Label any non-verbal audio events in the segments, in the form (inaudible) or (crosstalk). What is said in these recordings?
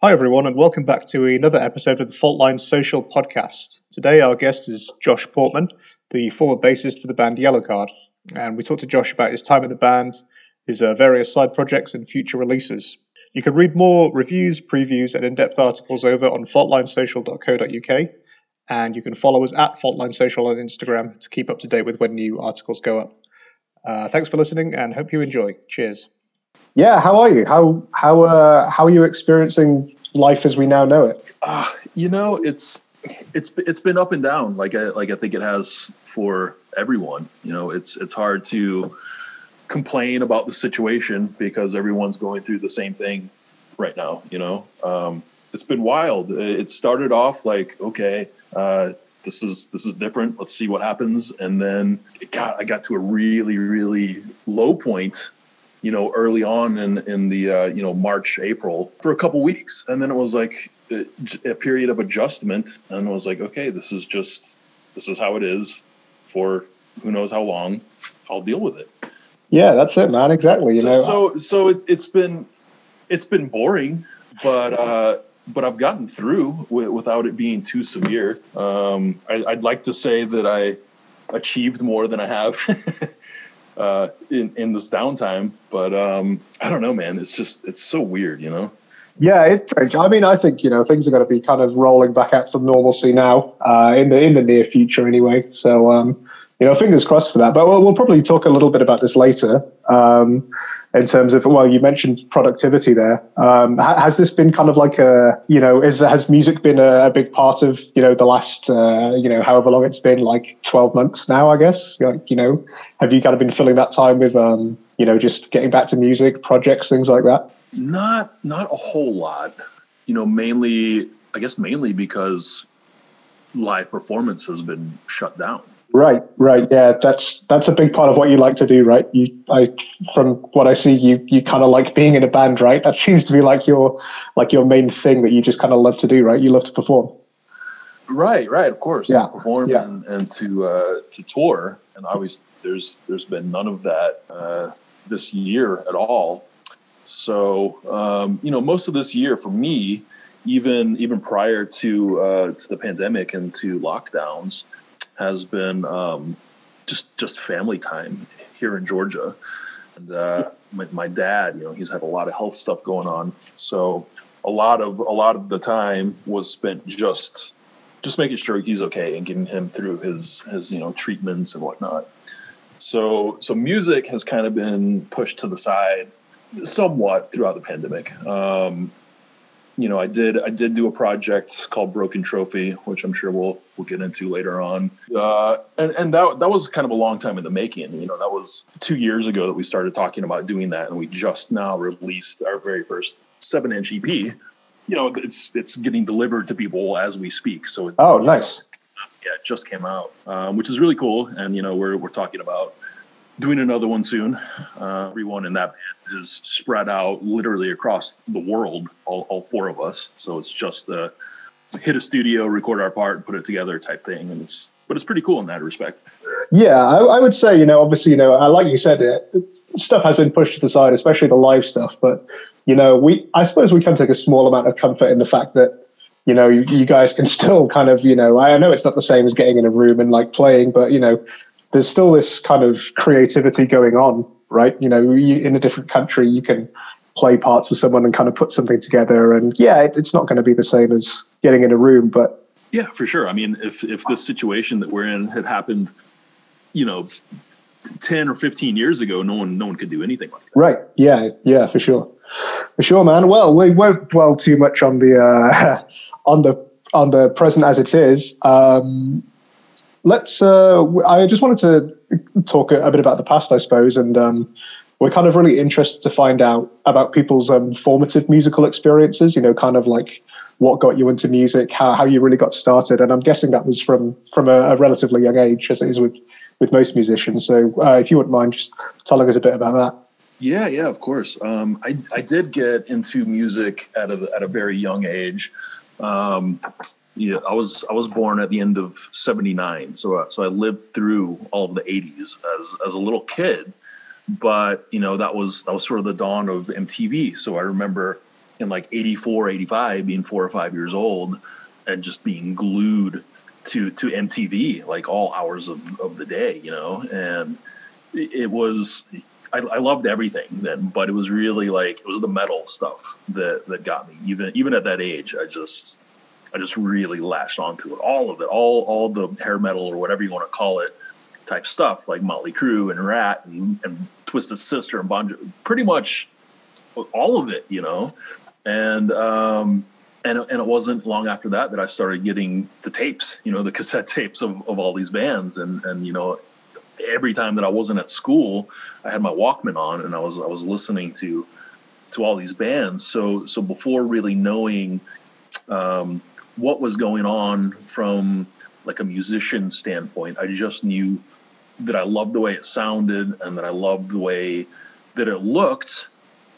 Hi, everyone, and welcome back to another episode of the Faultline Social Podcast. Today, our guest is Josh Portman, the former bassist for the band Yellowcard. And we talked to Josh about his time in the band, his uh, various side projects, and future releases. You can read more reviews, previews, and in depth articles over on faultlinesocial.co.uk. And you can follow us at Faultline Social on Instagram to keep up to date with when new articles go up. Uh, thanks for listening and hope you enjoy. Cheers. Yeah, how are you? How how uh, how are you experiencing life as we now know it? Uh, you know, it's it's it's been up and down. Like I like I think it has for everyone. You know, it's it's hard to complain about the situation because everyone's going through the same thing right now. You know, um, it's been wild. It started off like okay. Uh, this is this is different. Let's see what happens. And then it got I got to a really really low point you know, early on in in the uh, you know March April for a couple weeks, and then it was like a, a period of adjustment, and it was like, okay, this is just this is how it is for who knows how long. I'll deal with it. Yeah, that's it, man. Exactly. You so, know, so so it's it's been it's been boring, but uh, but I've gotten through w- without it being too severe. Um, I, I'd like to say that I achieved more than I have. (laughs) uh, in in this downtime. But um, I don't know, man. It's just it's so weird, you know. Yeah, it's strange. I mean, I think you know things are going to be kind of rolling back out to normalcy now uh, in the in the near future, anyway. So um, you know, fingers crossed for that. But we'll, we'll probably talk a little bit about this later. Um, in terms of well you mentioned productivity there. Um, has this been kind of like a you know is has music been a, a big part of you know the last uh, you know however long it's been like 12 months now i guess? Like you know have you kind of been filling that time with um, you know just getting back to music projects things like that? Not not a whole lot. You know mainly i guess mainly because live performance has been shut down Right, right, yeah. That's that's a big part of what you like to do, right? You, I, from what I see, you you kind of like being in a band, right? That (laughs) seems to be like your like your main thing that you just kind of love to do, right? You love to perform. Right, right. Of course, yeah. perform yeah. and, and to uh, to tour, and obviously there's there's been none of that uh, this year at all. So um, you know, most of this year for me, even even prior to uh, to the pandemic and to lockdowns has been um, just just family time here in Georgia. And uh, my, my dad, you know, he's had a lot of health stuff going on, so a lot of a lot of the time was spent just just making sure he's okay and getting him through his his you know treatments and whatnot. So so music has kind of been pushed to the side somewhat throughout the pandemic. Um, you know, I did I did do a project called Broken Trophy, which I'm sure we'll we'll get into later on. Uh, and and that that was kind of a long time in the making. You know, that was two years ago that we started talking about doing that, and we just now released our very first seven inch EP. You know, it's it's getting delivered to people as we speak. So oh, nice. Yeah, it just came out, um, which is really cool. And you know, we're we're talking about doing another one soon. Uh, everyone in that band is spread out literally across the world, all, all four of us. So it's just a hit a studio, record our part, put it together type thing. And it's, but it's pretty cool in that respect. Yeah, I, I would say, you know, obviously, you know, like you said, it, stuff has been pushed to the side, especially the live stuff. But, you know, we, I suppose we can take a small amount of comfort in the fact that, you know, you, you guys can still kind of, you know, I know it's not the same as getting in a room and like playing, but, you know, there's still this kind of creativity going on, right? You know, you, in a different country, you can play parts with someone and kind of put something together. And yeah, it, it's not going to be the same as getting in a room, but yeah, for sure. I mean, if if this situation that we're in had happened, you know, ten or fifteen years ago, no one no one could do anything like that. Right. Yeah. Yeah. For sure. For sure, man. Well, we won't dwell too much on the uh, (laughs) on the on the present as it is. Um, let's. Uh, I just wanted to talk a, a, bit about the past, I suppose, and um, we're kind of really interested to find out about people's um, formative musical experiences. You know, kind of like what got you into music, how how you really got started, and I'm guessing that was from from a, a relatively young age, as it is with with most musicians. So, uh, if you wouldn't mind just telling us a bit about that. Yeah, yeah, of course. Um, I I did get into music at a at a very young age. Um, yeah, I was I was born at the end of '79, so uh, so I lived through all of the '80s as as a little kid. But you know that was that was sort of the dawn of MTV. So I remember in like 84, 85, being four or five years old and just being glued to, to MTV like all hours of, of the day, you know? And it was, I, I, loved everything then, but it was really like, it was the metal stuff that, that got me even, even at that age, I just, I just really latched onto it. All of it, all, all the hair metal or whatever you want to call it type stuff like Motley Crue and Ratt and, and Twisted Sister and Bon pretty much all of it, you know? And, um, and, and it wasn't long after that that I started getting the tapes, you know, the cassette (laughs) tapes of, of all these bands. And, and, you know, every time that I wasn't at school, I had my Walkman on and I was, I was listening to, to all these bands. So, so before really knowing, um, what was going on from like a musician standpoint, I just knew that I loved the way it sounded and that I loved the way that it looked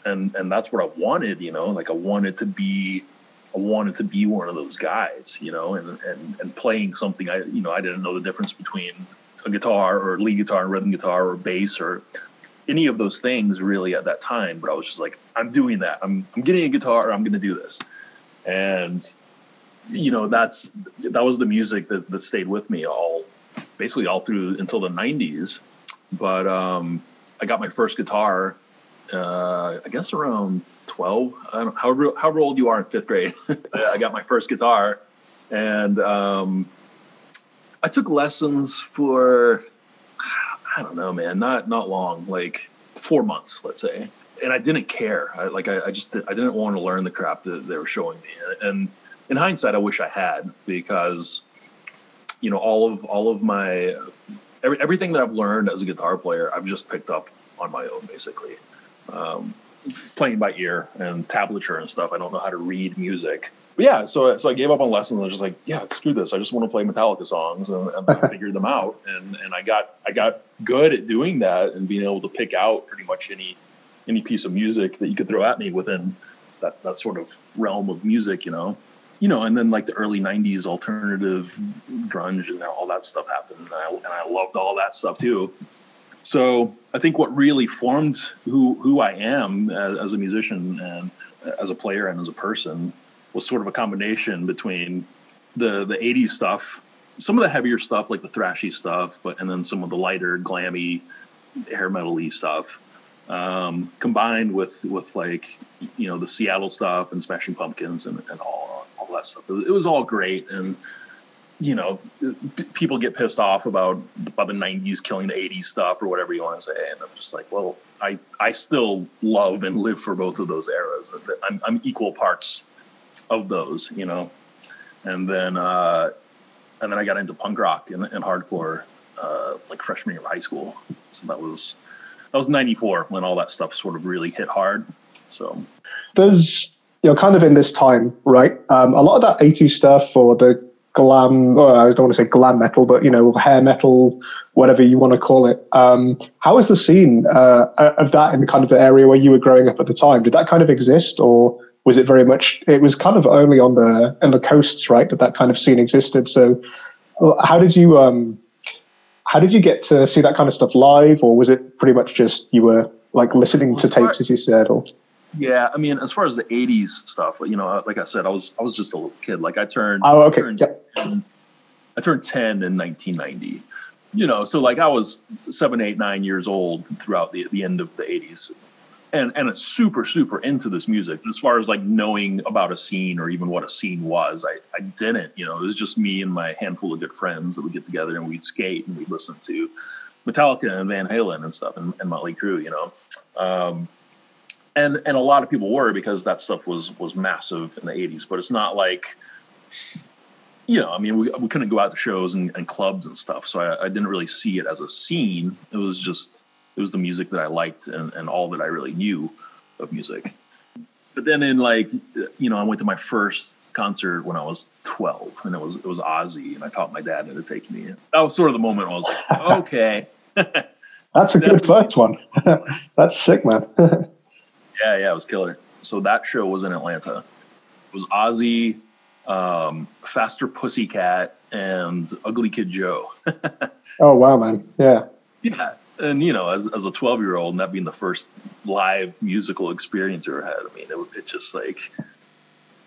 and and that's what I wanted, you know, like I wanted to be I wanted to be one of those guys, you know, and and and playing something I you know, I didn't know the difference between a guitar or lead guitar and rhythm guitar or bass or any of those things really at that time, but I was just like I'm doing that. I'm I'm getting a guitar, I'm going to do this. And you know, that's that was the music that that stayed with me all basically all through until the 90s. But um I got my first guitar uh, I guess around 12, however, however old you are in fifth grade. (laughs) I got my first guitar and um, I took lessons for, I don't know, man, not, not long, like four months, let's say. And I didn't care. I, like, I, I just, I didn't want to learn the crap that they were showing me. And in hindsight, I wish I had because, you know, all of, all of my, every, everything that I've learned as a guitar player, I've just picked up on my own, basically um, playing by ear and tablature and stuff. I don't know how to read music. But yeah, so so I gave up on lessons. I was just like, yeah, screw this. I just want to play Metallica songs, and, and I (laughs) figured them out. And and I got I got good at doing that and being able to pick out pretty much any any piece of music that you could throw at me within that that sort of realm of music, you know. You know, and then like the early '90s alternative grunge and all that stuff happened, and I, and I loved all that stuff too. So I think what really formed who who I am as, as, a musician and as a player and as a person was sort of a combination between the the 80s stuff, some of the heavier stuff like the thrashy stuff, but and then some of the lighter glammy hair metal-y stuff. Um, combined with with like you know the Seattle stuff and Smashing Pumpkins and, and all all that stuff. It was, it was all great and you know, people get pissed off about about the '90s killing the '80s stuff or whatever you want to say, and I'm just like, well, I I still love and live for both of those eras. I'm I'm equal parts of those, you know, and then uh, and then I got into punk rock and, and hardcore uh, like freshman year of high school. So that was that was '94 when all that stuff sort of really hit hard. So there's you know kind of in this time, right? Um, a lot of that '80s stuff or the glam, or I don't want to say glam metal, but you know, hair metal, whatever you want to call it. Um, how was the scene uh, of that in the kind of the area where you were growing up at the time? Did that kind of exist, or was it very much? It was kind of only on the on the coasts, right? That that kind of scene existed. So, how did you um, how did you get to see that kind of stuff live, or was it pretty much just you were like listening to tapes, as you said, or? Yeah, I mean, as far as the '80s stuff, you know, like I said, I was I was just a little kid. Like I turned. Oh, okay. I turned, yep. 10, I turned 10 in 1990. You know, so like I was seven, eight, nine years old throughout the the end of the '80s, and and it's super super into this music. As far as like knowing about a scene or even what a scene was, I I didn't. You know, it was just me and my handful of good friends that would get together and we'd skate and we'd listen to Metallica and Van Halen and stuff and, and Motley Crue. You know. Um, and and a lot of people were because that stuff was was massive in the 80s but it's not like you know i mean we, we couldn't go out to shows and, and clubs and stuff so I, I, didn't really see it as a scene. It was just it was the music that i liked and, and all that i really knew of music. But then in like you know i went to my first concert when i was 12 and it was it was ozzy and i taught my dad into taking me in. That was sort of the moment i was like (laughs) okay. That's a good first one. (laughs) That's sick man (laughs) Yeah, yeah, it was killer. So that show was in Atlanta. It was Ozzy, um, Faster Pussycat, and Ugly Kid Joe. (laughs) oh wow, man! Yeah, yeah. and you know, as as a twelve year old, and that being the first live musical experience I ever had, I mean, it, it just like,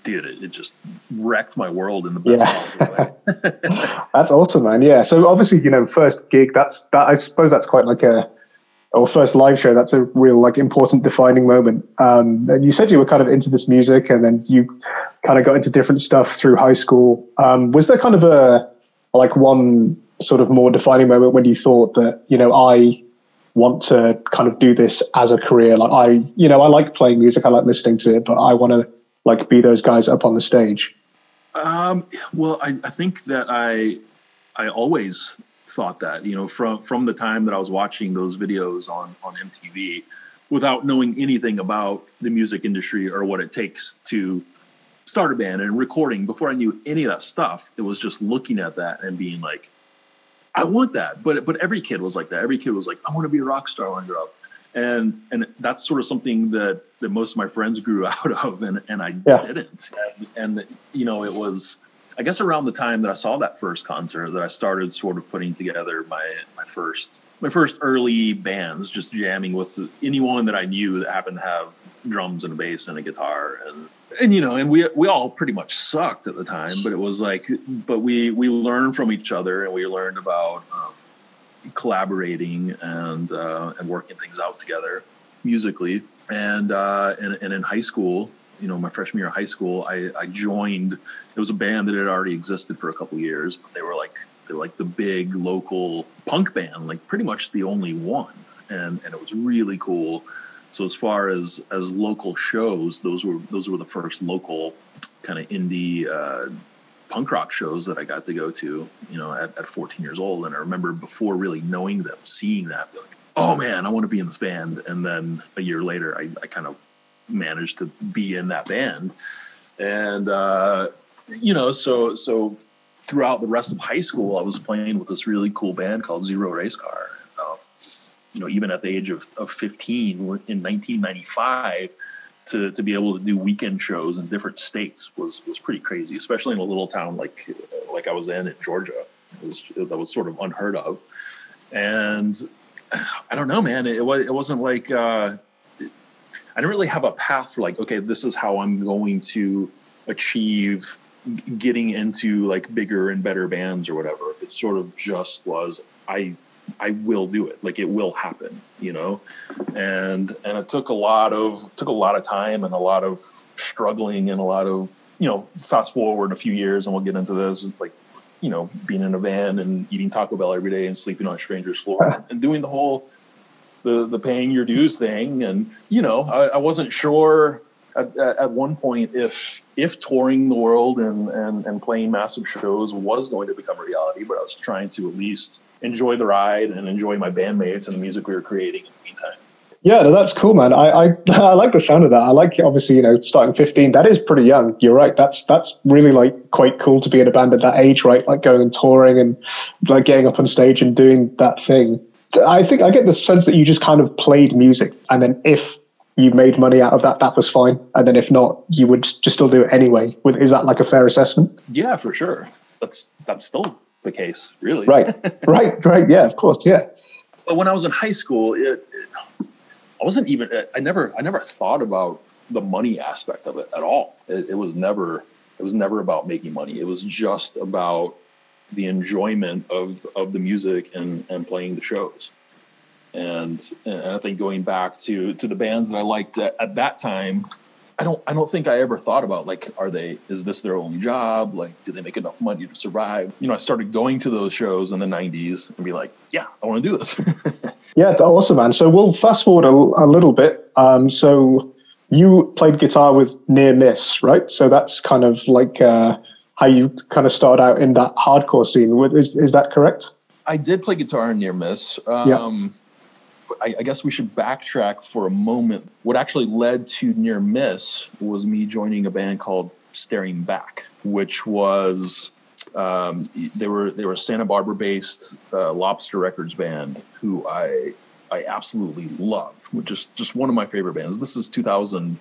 dude, it, it just wrecked my world in the best yeah. possible way. (laughs) (laughs) that's awesome, man. Yeah. So obviously, you know, first gig. That's that. I suppose that's quite like a or first live show, that's a real like important defining moment. Um, and you said you were kind of into this music, and then you kind of got into different stuff through high school. Um, was there kind of a like one sort of more defining moment when you thought that you know I want to kind of do this as a career? Like I, you know, I like playing music, I like listening to it, but I want to like be those guys up on the stage. Um, well, I, I think that I I always thought that you know from from the time that I was watching those videos on on MTV without knowing anything about the music industry or what it takes to start a band and recording before I knew any of that stuff it was just looking at that and being like I want that. But but every kid was like that. Every kid was like I want to be a rock star when I grow up. And and that's sort of something that that most of my friends grew (laughs) out of and and I yeah. didn't. And, and you know it was I guess around the time that I saw that first concert that I started sort of putting together my my first my first early bands, just jamming with anyone that I knew that happened to have drums and a bass and a guitar and and you know and we we all pretty much sucked at the time but it was like but we we learned from each other and we learned about um, collaborating and uh, and working things out together musically. And uh and, and in high school you know my freshman year of high school i i joined it was a band that had already existed for a couple years but they were like they're like the big local punk band like pretty much the only one and and it was really cool so as far as as local shows those were those were the first local kind of indie uh, punk rock shows that I got to go to, you know, at, at 14 years old. And I remember before really knowing them, seeing that, like, oh man, I want to be in this band. And then a year later, I, I kind of managed to be in that band. And, uh, you know, so, so throughout the rest of high school, I was playing with this really cool band called Zero Race Car. Uh, you know, even at the age of, of 15 in 1995, to, to be able to do weekend shows in different states was, was pretty crazy, especially in a little town like, like I was in in Georgia. It was, that was sort of unheard of. And I don't know, man, it, was it wasn't like, uh, I didn't really have a path for like, okay, this is how I'm going to achieve getting into like bigger and better bands or whatever. It sort of just was I I will do it. Like it will happen, you know? And and it took a lot of took a lot of time and a lot of struggling and a lot of, you know, fast forward a few years and we'll get into this like you know, being in a van and eating Taco Bell every day and sleeping on a stranger's floor (laughs) and doing the whole the the paying your dues thing, and you know, I, I wasn't sure at, at, one point if if touring the world and, and and playing massive shows was going to become a reality, but I was trying to at least enjoy the ride and enjoy my bandmates and the music we were creating in the meantime. Yeah, no, that's cool, man. I, I, (laughs) I like the sound of that. I like obviously, you know, starting fifteen. That is pretty young. You're right. That's that's really like quite cool to be in a band at that age, right? Like going and touring and like getting up on stage and doing that thing. I think I get the sense that you just kind of played music, and then if you made money out of that, that was fine, and then if not, you would just still do it anyway. Is that like a fair assessment? Yeah, for sure. That's that's still the case, really. Right, (laughs) right, right. Yeah, of course, yeah. But when I was in high school, it, it, I wasn't even. Uh, I never, I never thought about the money aspect of it at all. It, it was never. It was never about making money. It was just about the enjoyment of of the music and and playing the shows. And, and I think going back to to the bands that I liked at, at that time, I don't I don't think I ever thought about like are they is this their only job? Like do they make enough money to survive? You know I started going to those shows in the 90s and be like yeah I want to do this. (laughs) Yeah awesome man. So we'll fast forward a, a little bit. Um, so you played guitar with Near Miss right? So that's kind of like uh, how you kind of start out in that hardcore scene. Is is that correct? I did play guitar in Near Miss. Um, yeah. I, I, guess we should backtrack for a moment. What actually led to Near Miss was me joining a band called Staring Back, which was um, they were they were a Santa Barbara based uh, Lobster Records band who I I absolutely love, which is just one of my favorite bands. This is 2000,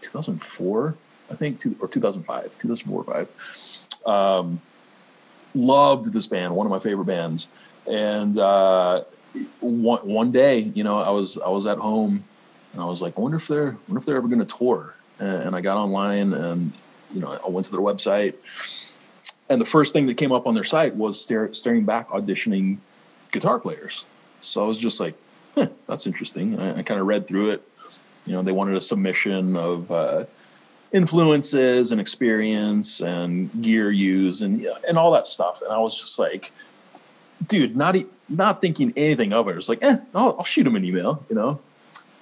2004 I think, two, or 2005, 2004 or five. Um, loved this band, one of my favorite bands, and uh, one one day, you know, I was I was at home, and I was like, I wonder if they're wonder if they're ever going to tour. And, and I got online, and you know, I went to their website, and the first thing that came up on their site was stare, staring back auditioning guitar players. So I was just like, huh, that's interesting. I, I kind of read through it. You know, they wanted a submission of uh, influences and experience and gear use and and all that stuff. And I was just like, dude, not not thinking anything of it. It's like, eh, I'll, I'll shoot him an email, you know.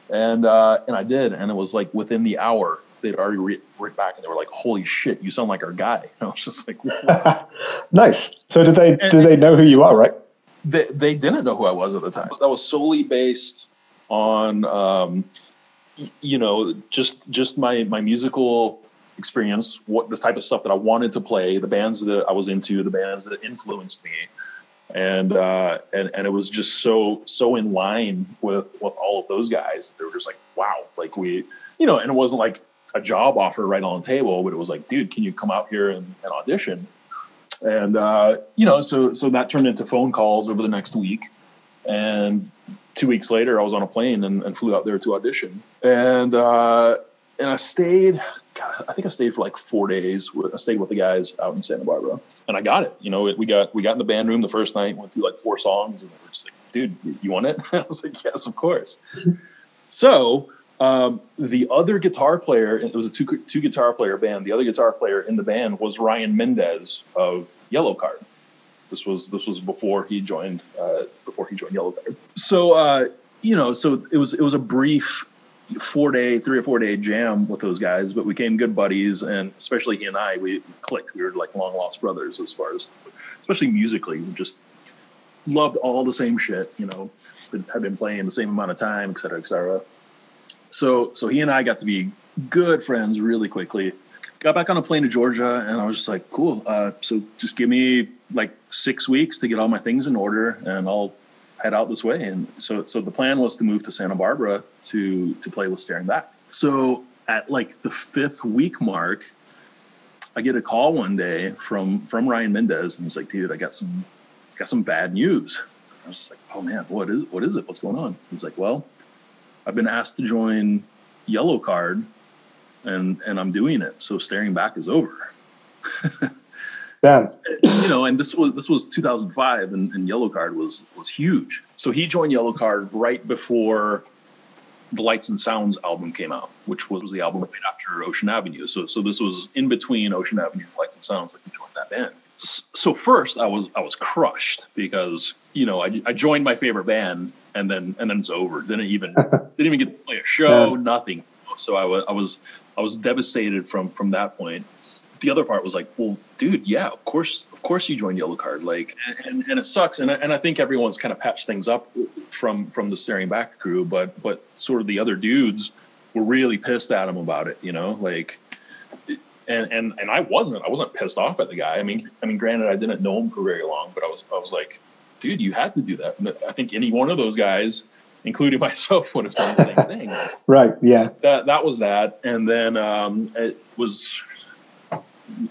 And uh, and I did, and it was like within the hour they'd already written back, and they were like, "Holy shit, you sound like our guy." And (laughs) I was just like, (laughs) nice. So did they And- did they know who you are, right? they, they didn't know who I was at the time. That was solely based on, um, you know, just just my my musical experience, what the type of stuff that I wanted to play, the bands that I was into, the bands that influenced me, and uh, and and it was just so so in line with with all of those guys. They were just like, wow, like we, you know, and it wasn't like a job offer right on the table, but it was like, dude, can you come out here and, and audition? and uh, you know, so so that turned into phone calls over the next week, and two weeks later, I was on a plane and, and flew out there to audition, and uh, and I stayed. God, I think I stayed for like four days. With, I stayed with the guys out in Santa Barbara, and I got it. You know, we got we got in the band room the first night, went through like four songs, and they were just like, "Dude, you want it?" (laughs) I was like, "Yes, of course." so um, the other guitar player, it was a two two guitar player band. The other guitar player in the band was Ryan Mendez of Yellowcard. This was this was before he joined uh, before he joined Yellowcard. So uh, you know, so it was it was a brief four day, three or four day jam with those guys, but we became good buddies, and especially he and I, we clicked. We were like long lost brothers as far as, especially musically, we just loved all the same shit. You know, had been playing the same amount of time, et cetera, et cetera. So so he and I got to be good friends really quickly. Got back on a plane to Georgia, and I was just like, cool. Uh, so just give me like six weeks to get all my things in order, and I'll head out this way. And so so the plan was to move to Santa Barbara to to play with Staring Back. So at like the fifth week mark, I get a call one day from from Ryan Mendez, and he's like, dude, I got some got some bad news. I was just like, oh man, what is what is it? What's going on? He's like, well, I've been asked to join Yellowcard, and and I'm doing it. So staring back is over. (laughs) yeah. you know, and this was this was 2005, and, and Yellowcard was was huge. So he joined Yellowcard right before the Lights and Sounds album came out, which was the album right after Ocean Avenue. So so this was in between Ocean Avenue and Lights and Sounds that he joined that band. So first, I was I was crushed because you know I, I joined my favorite band, and then and then it's over. Didn't even (laughs) didn't even get to play a show, nothing. So I was I was I was devastated from from that point the other part was like, well, dude, yeah, of course, of course you joined Yellowcard, like, and, and it sucks, and I, and I think everyone's kind of patched things up from from the staring back crew, but but sort of the other dudes were really pissed at him about it, you know, like, and and and I wasn't, I wasn't pissed off at the guy. I mean, I mean, granted, I didn't know him for very long, but I was I was like, dude, you had to do that. I think any one of those guys, including (laughs) myself, would have done the same thing. (laughs) Right. Yeah. that that was that. And then um, it was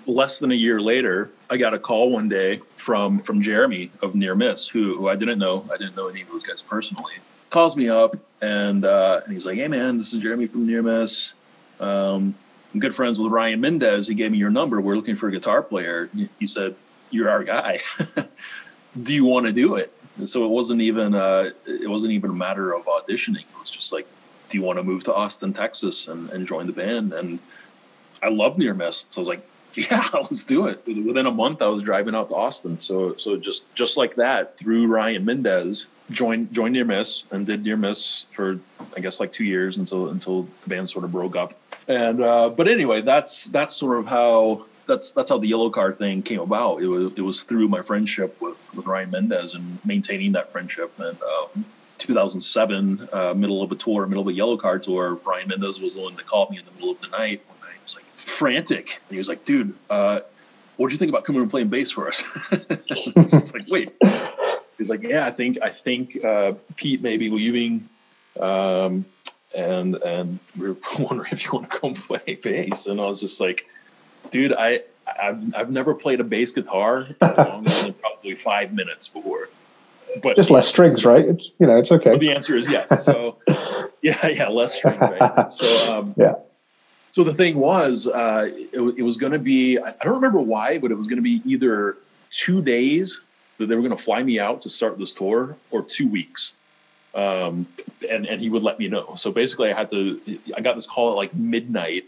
less than a year later i got a call one day from from jeremy of near miss who, who i didn't know. I didn't know any of those guys personally. Calls me up and uh, and he's like hey man this is jeremy from near miss. Um, i'm good friends with ryan mendez. He gave me your number. We're looking for a guitar player. He said you're our guy. (laughs) Do you want to do it and so it wasn't even uh, it wasn't even a matter of auditioning it was just like do you want to move to Austin, Texas and, and join the band? And I love Near Miss. So I was like, (laughs) yeah, let's do it. Within a month, I was driving out to Austin. So, so just, just like that through Ryan Mendez, joined, joined Near Miss and did Near Miss for, I guess like two years until, until the band sort of broke up. And, uh, but anyway, that's, that's sort of how, that's, that's how the Yellowcard thing came about. It was, it was through my friendship with, with Ryan Mendez and maintaining that friendship. And, um, 2007, uh, middle of a tour, middle of a Yellowcard tour, Ryan Mendez was the one that called me in the middle of the night one night. He was like frantic. And he was like, dude, uh, what do you think about coming and playing bass for us? (laughs) it's like, wait. He's like, yeah, I think, I think, uh, Pete may be leaving. Um, and, and we are (laughs) wondering if you want to come play bass. And I was just like, dude, I, I've, I've never played a bass guitar (laughs) longer than probably five minutes before but Just less strings, right? It's you know, it's okay. The answer is yes. So (laughs) yeah, yeah, less strings. Right? So um, (laughs) Yeah. So the thing was, uh, it, it was going to be. I I don't remember why, but it was going to be either two days that they were going to fly me out to start this tour, or two weeks. Um, and and he would let me know. So basically, I had to. I got this call at like midnight,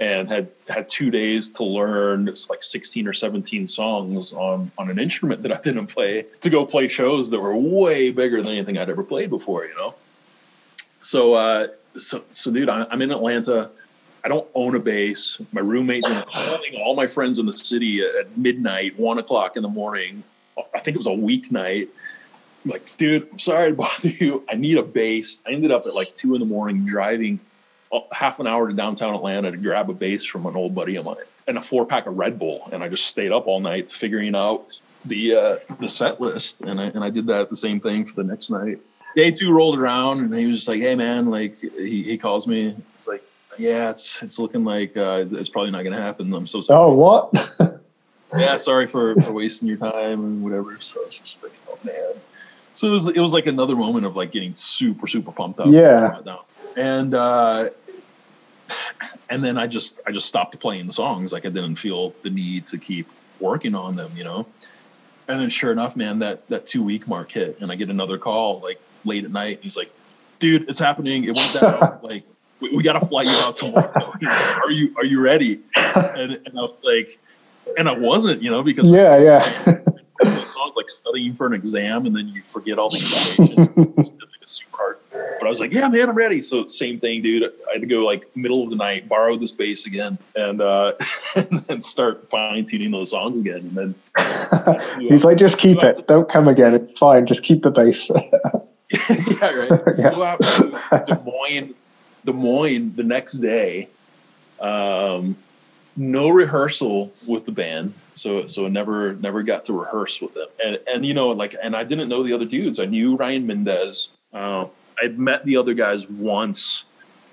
and had had two days to learn like sixteen or seventeen songs on on an instrument that I didn't play to go play shows that were way bigger than anything I'd ever played before. You know. So uh, so so dude, I'm in Atlanta. I don't own a bass. My roommate was calling all my friends in the city at midnight, one o'clock in the morning. I think it was a weeknight. I'm like, dude, I'm sorry to (laughs) bother you. I need a bass. I ended up at like two in the morning driving half an hour to downtown Atlanta to grab a bass from an old buddy of mine and a four pack of Red Bull. And I just stayed up all night figuring out the uh, the set list. And I and I did that the same thing for the next night. Day two rolled around and he was just like, hey man, like he, he calls me. He's like, yeah, it's it's looking like uh, it's probably not going to happen. I'm so sorry. Oh, what? (laughs) Yeah, sorry for, for wasting your time and whatever. So it's just like, oh man. So it was it was like another moment of like getting super super pumped up. Yeah. And uh, and then I just I just stopped playing the songs. Like I didn't feel the need to keep working on them, you know. And then sure enough, man, that that two week mark hit, and I get another call like late at night. And he's like, "Dude, it's happening. It went down. (laughs) like we, we got to fly you out tomorrow. He's like, are you are you ready?" And, and I was like, and I wasn't, you know, because yeah, yeah. (laughs) those songs like studying for an exam and then you forget all the (laughs) information. It's like a super hard. But I was like, yeah, man, I'm ready. So same thing, dude. I had to go like middle of the night, borrow the space again, and uh, (laughs) and then start fine tuning those songs again. And then (laughs) He's like, just keep it. Don't come again. It's fine. Just keep the bass. (laughs) yeah, right. Yeah. Go out to Des Moines, Des Moines the next day. Um, no rehearsal with the band, so so I never never got to rehearse with them. And and you know like and I didn't know the other dudes. I knew Ryan Mendez. Uh, I'd met the other guys once,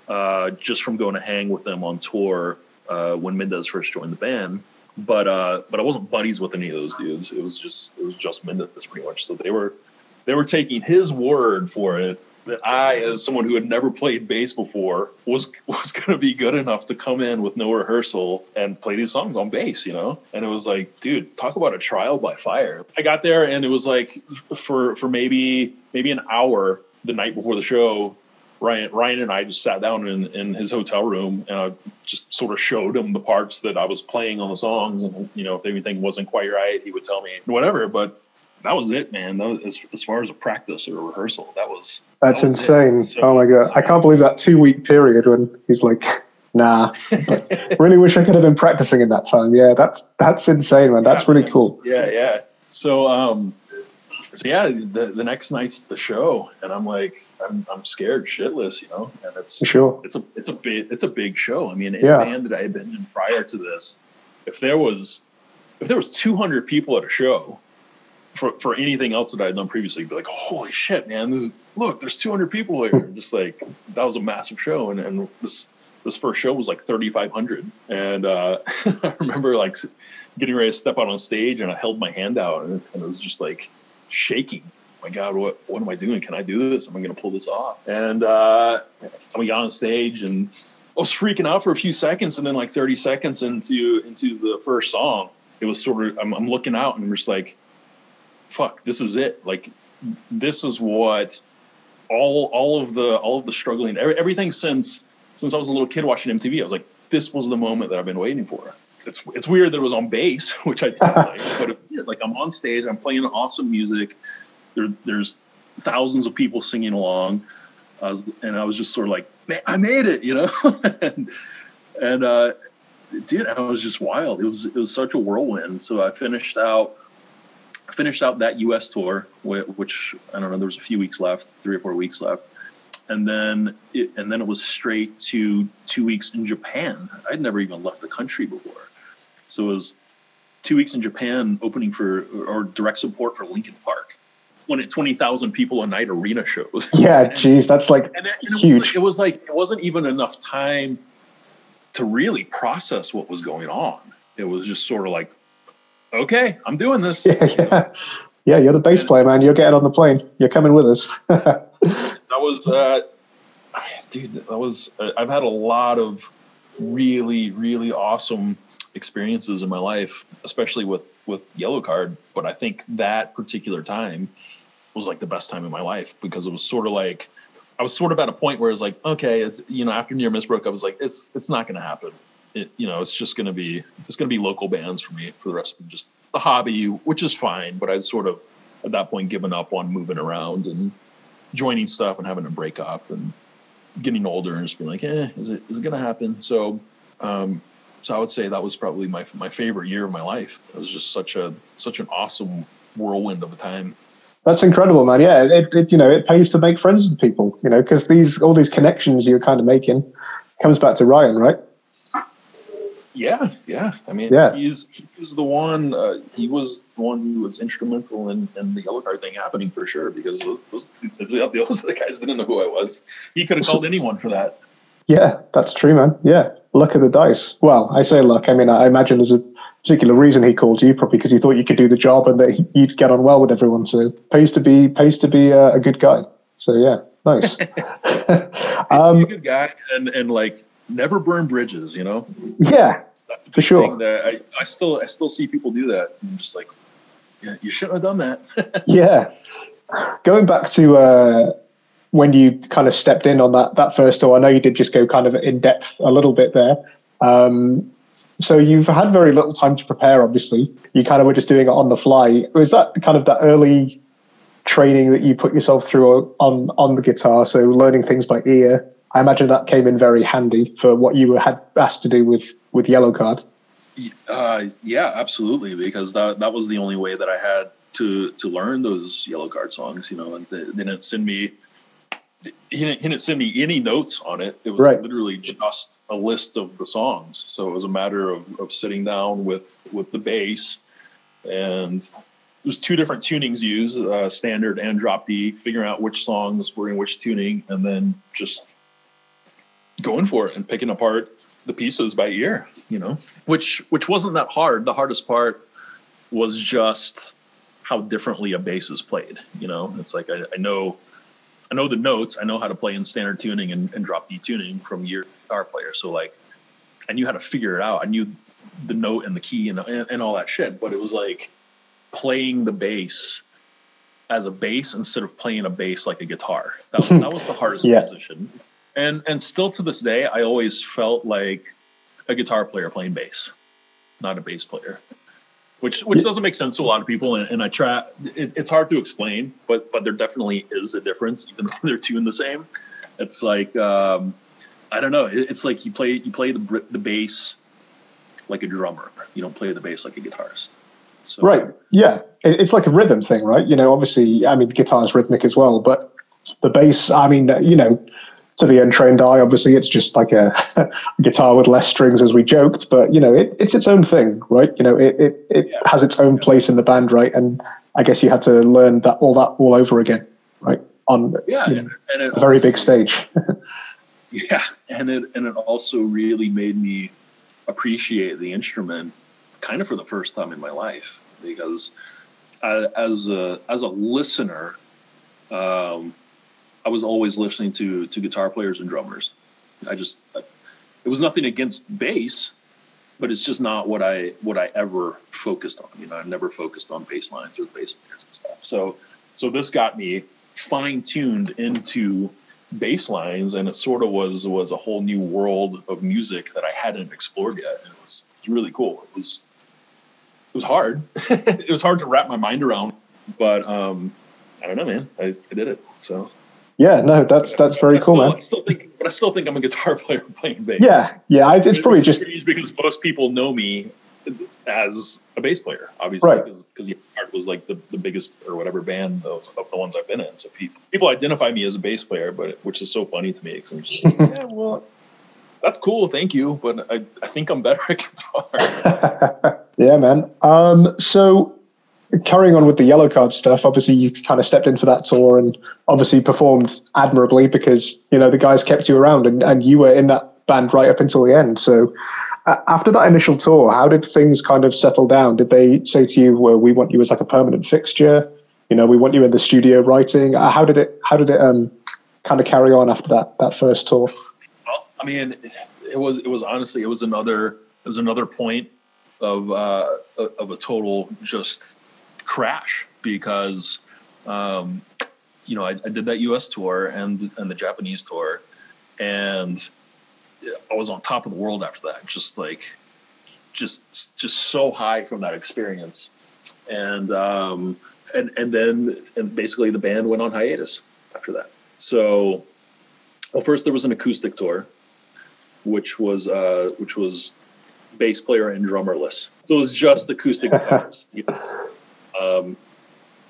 uh, just from going to hang with them on tour uh, when Mendez first joined the band. But uh, but I wasn't buddies with any of those dudes. It was just it was just Mendez pretty much. So they were they were taking his word for it that I, as someone who had never played bass before, was was (laughs) going to be good enough to come in with no rehearsal and play these songs on bass, you know. And it was like, dude, talk about a trial by fire. I got there, and it was like for for maybe maybe an hour the night before the show. Ryan, Ryan and I just sat down in, in his hotel room and I just sort of showed him the parts that I was playing on the songs. And, you know, if anything wasn't quite right, he would tell me whatever. But that was it, man. That was, as, as far as a practice or a rehearsal, that was That's that was insane. So- oh my god. I can't believe that two week period when he's like, nah. (laughs) really wish I could have been practicing in that time. Yeah, that's that's insane, man. That's Yeah, really man. cool. Yeah, yeah. So, um, so yeah, the, the next night's the show, and I'm like, I'm, I'm scared shitless, you know. And it's sure. it's a it's a big it's a big show. I mean, in Yeah. band that I had been in prior to this, if there was if there was 200 people at a show for for anything else that I had done previously, you'd be like, holy shit, man! Look, there's 200 people here. Just like that was a massive show, and and this this first show was like 3,500, and uh, (laughs) I remember like getting ready to step out on stage, and I held my hand out, and it, and it was just like shaking. My God, what what am I doing? Can I do this? Am I going to pull this off? And uh, we got on stage, and I was freaking out for a few seconds, and then like 30 seconds into into the first song, it was sort of I'm, I'm looking out, and I'm just like, "Fuck, this is it! Like, this is what all all of the all of the struggling every, everything since since I was a little kid watching MTV. I was like, this was the moment that I've been waiting for. It's it's weird that it was on bass, (laughs) which I didn't like, (laughs) but it, like I'm on stage, I'm playing awesome music. There, there's thousands of people singing along, I was, and I was just sort of like, man, I made it, you know. (laughs) and and uh, dude, I was just wild. It was it was such a whirlwind. So I finished out finished out that U.S. tour, whi- which I don't know. There was a few weeks left, three or four weeks left, and then it, and then it was straight to two weeks in Japan. I'd never even left the country before, so it was two weeks in Japan, opening for or direct support for Linkin Park. When at twenty thousand people a night arena shows. (laughs) Yeah, geez, that's like and, it, and it, was Huge. like, it was like it wasn't even enough time to really process what was going on. It was just sort of like, okay, I'm doing this. (laughs) yeah, yeah. Yeah, you're the bass player, man. You're getting on the plane. You're coming with us. (laughs) that was, uh, dude. That was. Uh, I've had a lot of really, really awesome experiences in my life, especially with with Yellowcard. But I think that particular time was like the best time in my life because it was sort of like I was sort of at a point where it was like, okay, it's you know, after Near Miss Broke, I was like, it's it's not going to happen. It you know, it's just going to be it's going to be local bands for me for the rest of just the hobby, which is fine. But I sort of at that point given up on moving around and joining stuff and having to break up and getting older and just being like, eh, is it is it going to happen? So, um, so I would say that was probably my my favorite year of my life. It was just such a such an awesome whirlwind of a time. That's incredible, man. Yeah, it, it you know it pays to make friends with people, you know, because these all these connections you're kind of making comes back to Ryan, right? Yeah, yeah. I mean, Yeah. he's he's the one. Uh, he was the one who was instrumental in, in the Yellowcard thing happening for sure. Because those, those the other (laughs) guys didn't know who I was. He could have called anyone for that. Yeah, that's true, man. Yeah, luck of the dice. Well, I say luck. I mean, I imagine there's a particular reason he called you, probably because he thought you could do the job and that you'd get on well with everyone. So pays to be pays to be uh, a good guy. So yeah, nice. (laughs) (laughs) Um, a good guy and and like never burn bridges. You know, yeah, For sure. That I, I still I still see people do that. And I'm just like, yeah, you shouldn't have done that. (laughs) yeah. Going back to uh, when you kind of stepped in on that that first tour, I know you did just go kind of in depth a little bit there. Um, so you've had very little time to prepare. Obviously, you kind of were just doing it on the fly. Was that kind of that early training that you put yourself through on on the guitar? So learning things by ear. I imagine that came in very handy for what you were had asked to do with with Yellowcard. Uh, yeah, absolutely. Because that that was the only way that I had to to learn those Yellowcard songs. You know, and they, they didn't send me. He didn't, he didn't send me any notes on it. It was Right. literally just a list of the songs. So it was a matter of, of sitting down with with the bass, and there's two different tunings used, uh, standard and drop D, figuring out which songs were in which tuning, and then just going for it and picking apart the pieces by ear. You know, which which wasn't that hard. The hardest part was just how differently a bass is played. You know, it's like I, I know I know the notes. I know how to play in standard tuning and, and drop D tuning from your guitar player. So like I knew how to figure it out. I knew the note and the key and, and, and all that shit. But it was like playing the bass as a bass instead of playing a bass like a guitar. That was, that was the hardest (laughs) Yeah. position. And and still to this day, I always felt like a guitar player playing bass, not a bass player. Which which doesn't make sense to a lot of people, and, and I try. It, it's hard to explain, but but there definitely is a difference, even though (laughs) they're two in the same. It's like um, I don't know. It, it's like you play you play the the bass like a drummer. You don't play the bass like a guitarist. So, Right. Yeah. It, it's like a rhythm thing, right? You know, obviously, I mean, guitar is rhythmic as well, but the bass, I mean, you know, to the untrained eye, obviously, it's just like a, (laughs) guitar with less strings, as we joked, but, you know, it, it's its own thing, right? You know, it, it, it has its own place in the band, right? And I guess you had to learn that all that all over again, right? On Yeah, you know, and, and a very big stage. (laughs) Yeah, and it and it also really made me appreciate the instrument kind of for the first time in my life because I, as a as a listener, um, I was always listening to to guitar players and drummers. I just it was nothing against bass, but it's just not what I what I ever focused on. You know, I never focused on bass lines or bass players and stuff. So so this got me fine tuned into bass lines and it sort of was was a whole new world of music that I hadn't explored yet. And it was, it was really cool. It was it was hard. (laughs) it was hard to wrap my mind around, but um I don't know, man. I, I did it. So Yeah, no, that's that's very cool, still, man. I still think, but I still think I'm a guitar (laughs) player playing bass. Yeah, yeah, I, it's probably just because most people know me as a bass player, obviously, Right. because because Yard was like the, the biggest or whatever band of, of the ones I've been in. So people people identify me as a bass player, but which is so funny to me because I'm just like, (laughs) yeah, well, that's cool, thank you, but I, I think I'm better at guitar. (laughs) yeah, man. Um, so carrying on with the Yellowcard stuff, obviously you kind of stepped in for that tour and obviously performed admirably because you know the guys kept you around and, and you were in that band right up until the end. So uh, after that initial tour, how did things kind of settle down? Did they say to you, "Well, we want you as like a permanent fixture"? you know, we want you in the studio writing. Uh, how did it? How did it um, kind of carry on after that that first tour? Well, I mean, it was it was honestly it was another it was another point of uh, of a total just crash because um, you know I, I did that U.S. tour and and the Japanese tour, and I was on top of the world after that. Just like just just so high from that experience, and um, and and then and basically the band went on hiatus after that. So, well, first there was an acoustic tour, which was uh, which was bass player and drummerless. So it was just acoustic (laughs) guitars. Um,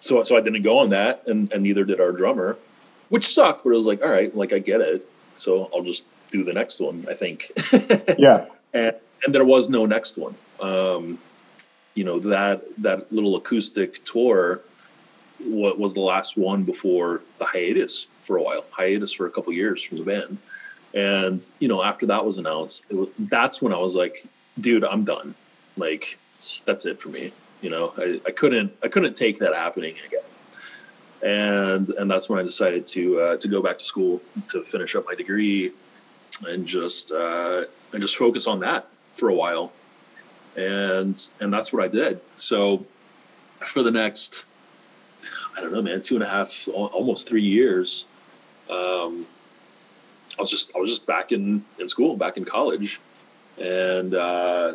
so so I didn't go on that, and and neither did our drummer, which sucked. But it was like, all right, like I get it. So I'll just do the next one. I think. (laughs) yeah. And and there was no next one. Um, you know that that little acoustic tour what was the last one before the hiatus for a while hiatus for a couple years from the band and you know after that was announced was, that's when i was like dude i'm done like that's it for me you know I, I couldn't i couldn't take that happening again. And and that's when i decided to uh, to go back to school to finish up my degree and just uh, and just focus on that for a while. And and that's what i did. So for the next i don't know man two and a half almost three years um, i was just i was just back in in school back in college. And uh,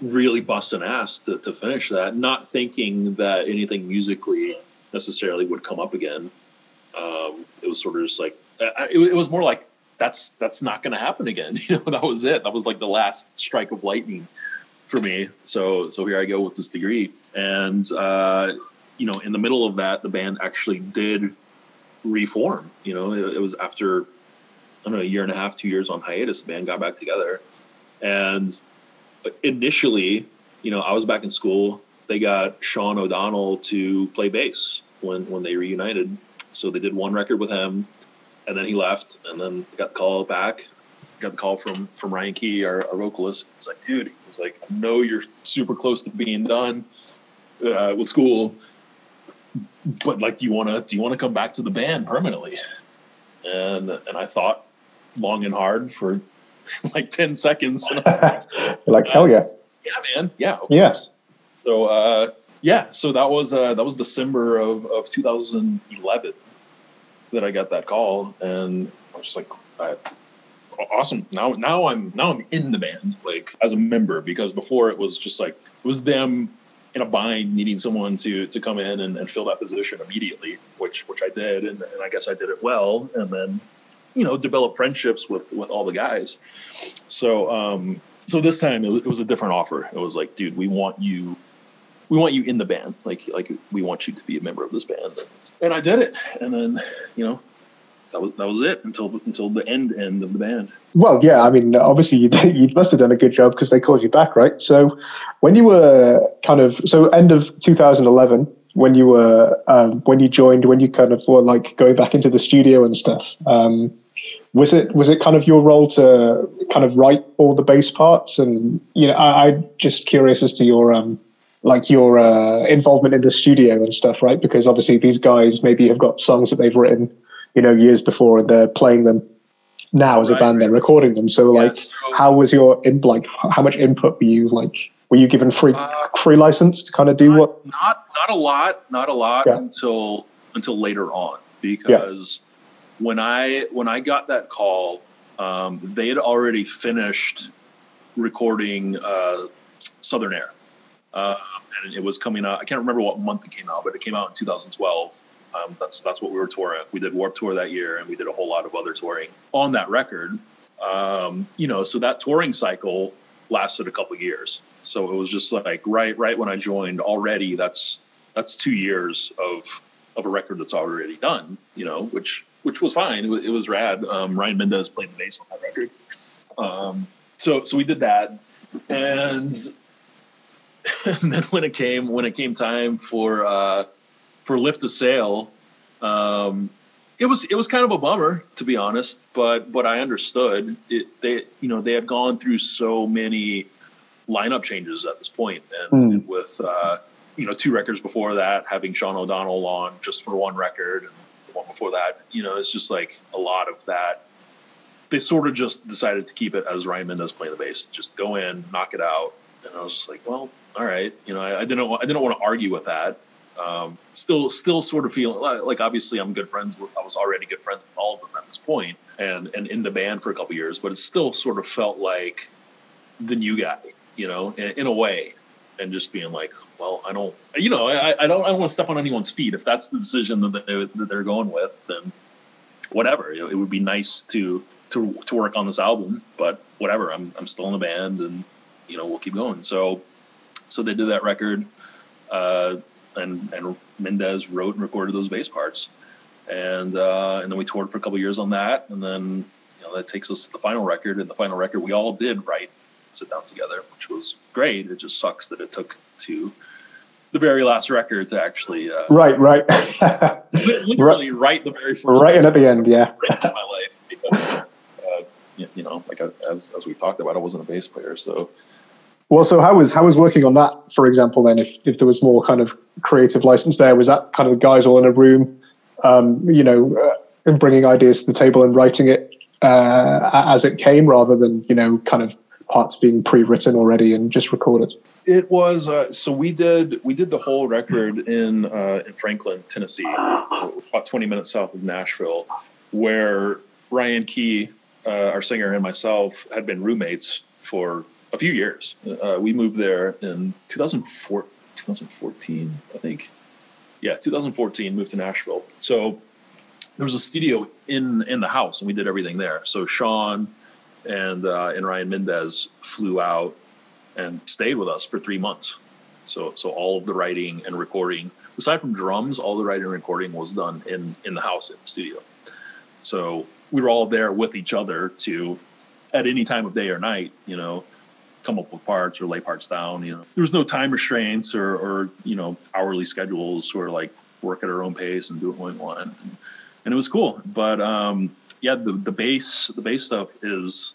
really busting ass to, to finish that not thinking that anything musically necessarily would come up again um, it was sort of just like it, it was more like that's that's not going to happen again (laughs) you know that was it that was like the last strike of lightning for me. So so here I go with this degree, and uh, you know, in the middle of that, the band actually did reform. You know, it, it was after I don't know a year and a half, two years on hiatus. The band got back together, and initially, you know, I was back in school. They got Sean O'Donnell to play bass when when they reunited. So they did one record with him, and then he left, and then got called back got the call from from Ryan Key, our, our vocalist. He's like, dude, he's like, I know you're super close to being done uh, with school, but like, do you want to do you want to come back to the band permanently? And and I thought long and hard for (laughs) like ten seconds. And like, (laughs) like, hell yeah, yeah, man, yeah, yes. So uh, yeah, so that was uh, that was December of of 2011 that I got that call, and I was just like, I, awesome. Now now I'm now I'm in the band like as a member. Because before it was just like it was them in a bind needing someone to to come in and, and fill that position immediately, which which I did. And, and I guess I did it well. And then you know develop friendships with with all the guys. So um so this time it was, it was a different offer. It was like, dude, we want you we want you in the band. Like like we want you to be a member of this band. And I did it. And then, you know, that was that was it until until the end end of the band. Well, yeah, I mean, obviously you (laughs) you must have done a good job because they called you back, right? So when you were kind of so end of 2011 when you were um, when you joined when you kind of were like going back into the studio and stuff. Um, was it was it kind of your role to kind of write all the bass parts and you know I, I'm just curious as to your um like your uh, involvement in the studio and stuff, right? Because obviously these guys maybe have got songs that they've written you know years before and they're playing them now as right, a band right. they're recording them so yeah, like so, how was your in like how much input were you like were you given free uh, free license to kind of do not, what not not a lot not a lot yeah. until until later on because yeah. When i when i got that call um, they had already finished recording uh, southern air uh, and it was coming out i can't remember what month it came out but it came out in 2012 um, that's that's what we were touring. We did Warped Tour that year, and we did a whole lot of other touring on that record. Um, you know, so that touring cycle lasted a couple years. So it was just like right right when I joined already. That's that's two years of of a record that's already done. You know, which which was fine. It was, it was rad. Um, Ryan Mendez played the bass on that record. Um, so so we did that, and, and (laughs) then when it came when it came time for uh, for Lift a Sail, um, it was it was kind of a bummer to be honest, but but I understood it. They you know they had gone through so many lineup changes at this point, and, mm. and with uh, you know, two records before that, having Sean O'Donnell on just for one record, and the one before that, you know, it's just like a lot of that. They sort of just decided to keep it as Ryan Mendez playing the bass, just go in, knock it out, and I was just like, well, all right, you know, I, I didn't, I didn't want to argue with that. Um, still, still sort of feeling like, like obviously I'm good friends with, I was already good friends with all of them at this point, and and in the band for a couple years, but it still sort of felt like the new guy, you know, in, in a way, and just being like, well, I don't, you know, I, I don't, I don't want to step on anyone's feet. If that's the decision that, they, that they're going with, then whatever. It, it would be nice to to to work on this album, but whatever. I'm I'm still in the band, and you know, we'll keep going. So so they did that record, uh, and and Mendez wrote and recorded those bass parts, and uh, and then we toured for a couple years on that, and then you know that takes us to the final record. And the final record we all did write, sit down together, which was great. It just sucks that it took to the very last records actually uh, right, right, (laughs) literally right. the very first right at the end, yeah. My life, because, uh, you, you know, like as as we talked about, I wasn't a bass player, so well, so how was how was working on that, for example? Then, if if there was more kind of creative license there, was that kind of guys all in a room, um, you know, uh, and bringing ideas to the table and writing it uh, as it came, rather than you know, kind of parts being pre-written already and just recorded? It was uh, so we did we did the whole record in uh, in Franklin, Tennessee, about twenty minutes south of Nashville, where Ryan Key, uh, our singer, and myself had been roommates for a few years. Uh, we moved there in 2004, 2014, I think. Yeah, 2014, moved to Nashville. So there was a studio in in the house, and we did everything there. So Sean and uh, and Ryan Mendez flew out and stayed with us for three months. So so all of the writing and recording, aside from drums, all the writing and recording was done in in the house in the studio. So we were all there with each other to, at any time of day or night, you know, come up with parts or lay parts down. You know, there was no time restraints or, or you know hourly schedules or like work at our own pace and do what we want. And, and it was cool. But um, yeah, the the bass the bass stuff is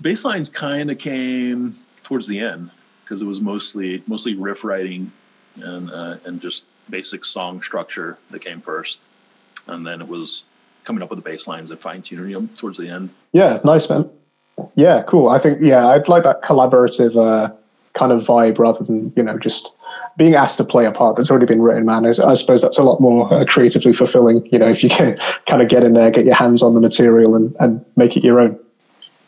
bass lines kind of came towards the end because it was mostly mostly riff writing and uh, and just basic song structure that came first, and then it was coming up with the bass lines and fine tuning them towards the end. Yeah, nice man. Yeah, cool. I think yeah, I'd like that collaborative uh, kind of vibe rather than you know just being asked to play a part that's already been written. Man, I suppose that's a lot more uh, creatively fulfilling. You know, if you can (laughs) kind of get in there, get your hands on the material, and and make it your own.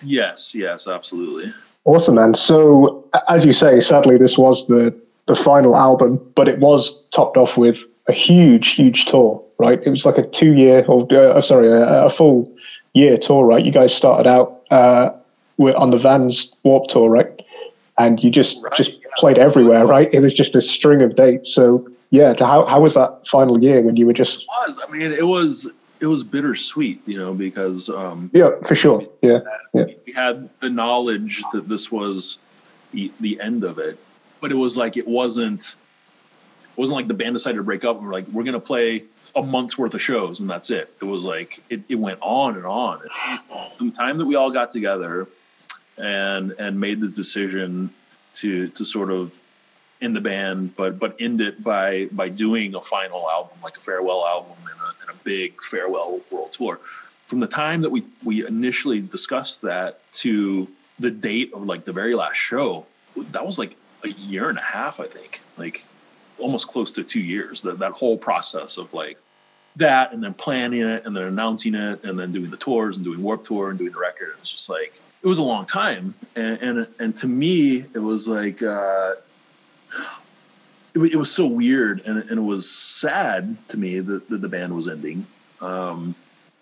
Yes, yes, absolutely. Awesome, man. So as you say, sadly, this was the the final album, but it was topped off with a huge, huge tour. Right? It was like a two year or uh, sorry, a, a full year tour. Right? You guys started out uh, on the Vans Warped Tour, right? And you just right, just yeah. played everywhere, right? It was just a string of dates. So yeah, how how was that final year when you were just? It was. I mean, it was it was bittersweet, you know, because um, yeah, for sure, yeah, yeah. We had the knowledge that this was the the end of it, but it was like it wasn't. It wasn't like the band decided to break up and we're like, we're gonna play a month's worth of shows and that's it. It was like it, it went on and on. And the time that we all got together and and made the decision to to sort of end the band, but but end it by by doing a final album, like a farewell album and a, and a big farewell world tour. From the time that we we initially discussed that to the date of like the very last show, that was like a year and a half, I think. Like almost close to two years. That that whole process of like that and then planning it and then announcing it and then doing the tours and doing Warped Tour and doing the record. It was just like it was a long time, and and, and to me it was like uh, it, it, was so weird and, and it was sad to me that, that the band was ending. Um,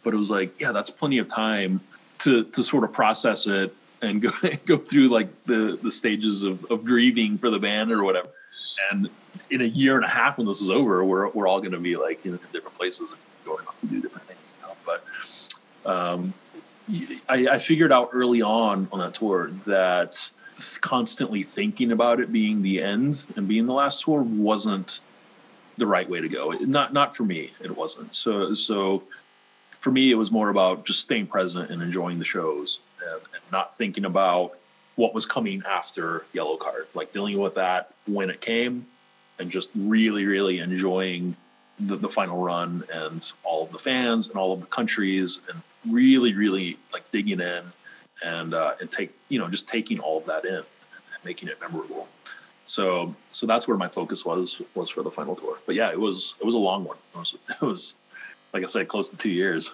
but it was like, yeah, that's plenty of time to to sort of process it and go (laughs) go through like the the stages of, of grieving for the band or whatever. And in a year and a half when this is over, we're we're all going to be like in different places and going off to do different things. You know? But um, I, I figured out early on on that tour that constantly thinking about it being the end and being the last tour wasn't the right way to go. Not not for me, it wasn't. So so for me, it was more about just staying present and enjoying the shows and, and not thinking about what was coming after Yellowcard, like dealing with that when it came and just really, really enjoying the, the final run and all of the fans and all of the countries and really, really like digging in and uh, and take you know just taking all of that in and making it memorable. So so that's where my focus was was for the final tour. But yeah, it was it was a long one. It was, it was like I said, close to two years.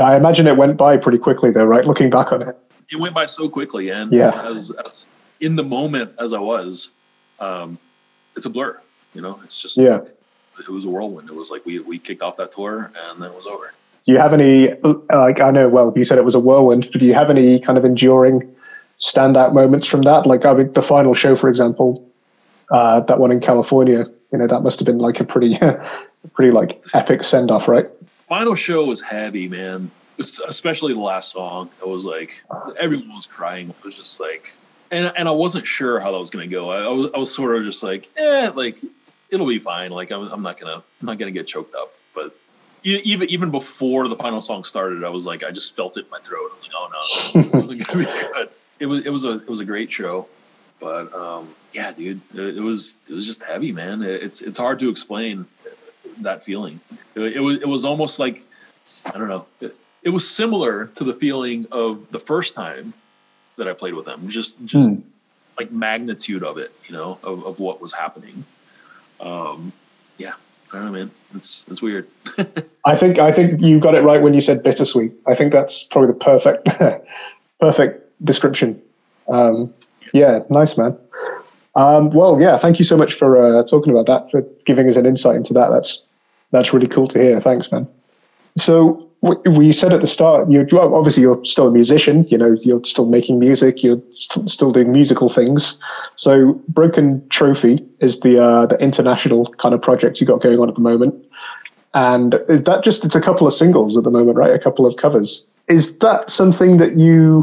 I imagine it went by pretty quickly though, right? Looking back on it. It went by so quickly, and Yeah. as, as in the moment as I was, um, it's a blur. You know, it's just Yeah. it was a whirlwind. It was like we we kicked off that tour and then it was over. Do you have any like I know well you said it was a whirlwind, but do you have any kind of enduring standout moments from that? Like I mean the final show, for example, uh, that one in California, you know, that must have been like a pretty (laughs) pretty like epic send off, right? Final show was heavy, man. Especially the last song. It was like everyone was crying. It was just like, and and I wasn't sure how that was gonna go. I, I was I was sort of just like, eh, like it'll be fine. Like I'm, I'm not gonna I'm not gonna get choked up. But even even before the final song started, I was like, I just felt it in my throat. I was like, oh no, (laughs) this, isn't gonna be good. It was it was a it was a great show, but um, yeah, dude, it, it was it was just heavy, man. It, it's it's hard to explain that feeling. It, it was it was almost like I don't know. It, it was similar to the feeling of the first time that I played with them. Just just Hmm. like magnitude of it, you know, of, of what was happening. Um, yeah, I don't know, man. It's it's weird. (laughs) I think I think you got it right when you said bittersweet. I think that's probably the perfect (laughs) perfect description. Um, yeah, nice man. Um, well, yeah, thank you so much for uh, talking about that, for giving us an insight into that. That's that's really cool to hear. Thanks, man. So we said at the start, you well, obviously you're still a musician. You know, you're still making music. You're st- still doing musical things. So Broken Trophy is the uh, the international kind of project you got going on at the moment and that just it's a couple of singles at the moment right a couple of covers is that something that you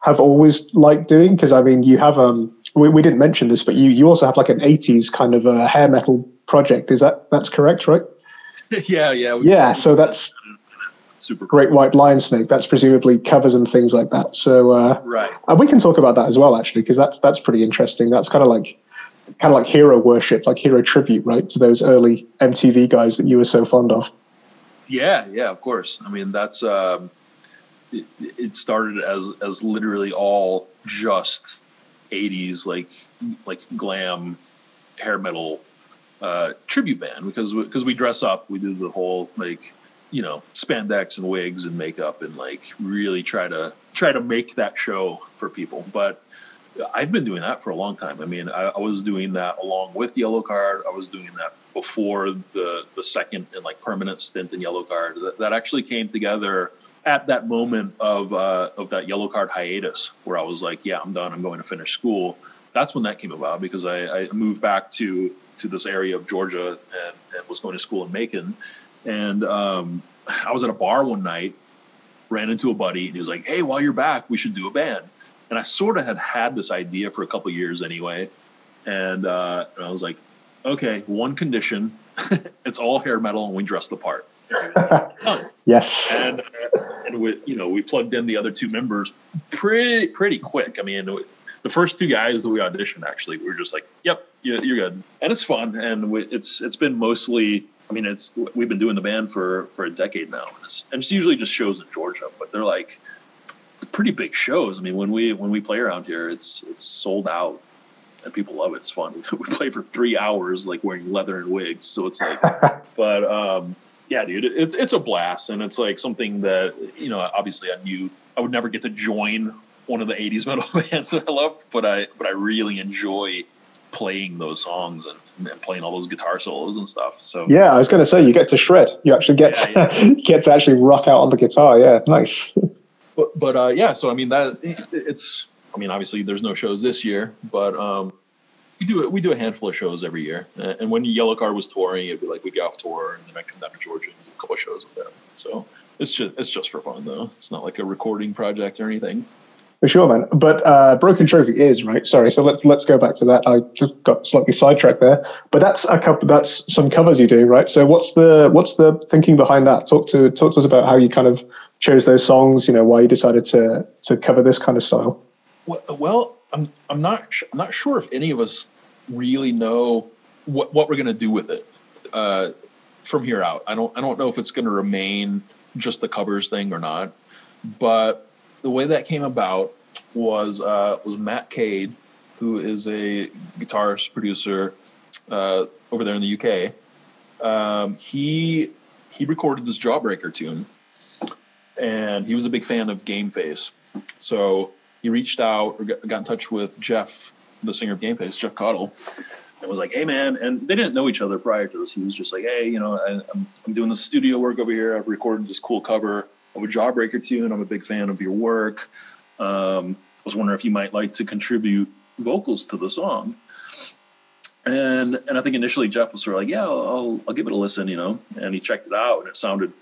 have always liked doing because i mean you have um we, we didn't mention this but you you also have like an 80s kind of uh, hair metal project is that that's correct right (laughs) yeah, yeah, yeah so that's super cool. great white lion snake that's presumably covers and things like that so uh Right. and we can talk about that as well actually because that's that's pretty interesting that's kind of like kind of like hero worship like hero tribute right to those early mtv guys that you were so fond of Yeah, yeah, of course. I mean, that's um, it, it started as as literally all just '80s like like glam hair metal uh, tribute band because we, because we dress up, we do the whole like you know spandex and wigs and makeup and like really try to try to make that show for people, but. I've been doing that for a long time. I mean, I, I was doing that along with Yellowcard. I was doing that before the the second and like permanent stint in Yellowcard. That, that actually came together at that moment of uh, of that Yellowcard hiatus, where I was like, "Yeah, I'm done. I'm going to finish school." That's when that came about because I, I moved back to to this area of Georgia and, and was going to school in Macon, and um, I was at a bar one night, ran into a buddy, and he was like, "Hey, while you're back, we should do a band." And I sort of had had this idea for a couple years anyway, and, uh, and I was like, "Okay, one condition: (laughs) it's all hair metal, and we dress the part." (laughs) Yes and uh, and we you know we plugged in the other two members pretty pretty quick. I mean, the first two guys that we auditioned actually we were just like, "Yep, you- you're good," and it's fun, and we, it's it's been mostly. I mean, it's we've been doing the band for for a decade now, and it's, and it's usually just shows in Georgia, but they're like pretty big shows. I mean, when we when we play around here, it's it's sold out. And people love it. It's fun. (laughs) We play for three hours, like wearing leather and wigs. So it's like, (laughs) but um, yeah, dude, it's it's a blast, and it's like something that you know. Obviously, I knew I would never get to join one of the '80s metal (laughs) bands that I loved, but I but I really enjoy playing those songs and, and playing all those guitar solos and stuff. So Yeah, I was going to say you get to shred. You actually get Yeah, (laughs) to, get to actually rock out on the guitar. Yeah, nice. but but uh, yeah, so I mean that it's. I mean, obviously, there's no shows this year, but um, we do it. We do a handful of shows every year. And when Yellowcard was touring, it'd be like we'd get off tour and then I'd come down to Georgia and do a couple of shows with them. So it's just it's just for fun though. It's not like a recording project or anything. For sure, man. But uh, Broken Trophy is right. Sorry, so let's let's go back to that. I just got slightly sidetracked there. But that's a couple. That's some covers you do, right? So what's the what's the thinking behind that? Talk to talk to us about how you kind of chose those songs. You know, why you decided to to cover this kind of style. Well, I'm I'm not I'm not sure if any of us really know what what we're gonna do with it uh, from here out. I don't I don't know if it's gonna remain just the covers thing or not, but the way that came about was uh, was Matt Cade, who is a guitarist producer uh, over there in the UK. Um, he he recorded this Jawbreaker tune, and he was a big fan of Game Face. So he reached out or got, in touch with Jeff, the singer of Game Face, Jeff Caudill, and was like, "Hey, man!" And they didn't know each other prior to this. He was just like, "Hey, you know, I, I'm I'm doing the studio work over here. I've recorded this cool cover a Jawbreaker tune. I'm a big fan of your work. Um, I was wondering if you might like to contribute vocals to the song." And and I think initially Jeff was sort of like, "Yeah, I'll I'll give it a listen," you know. And he checked it out, and it sounded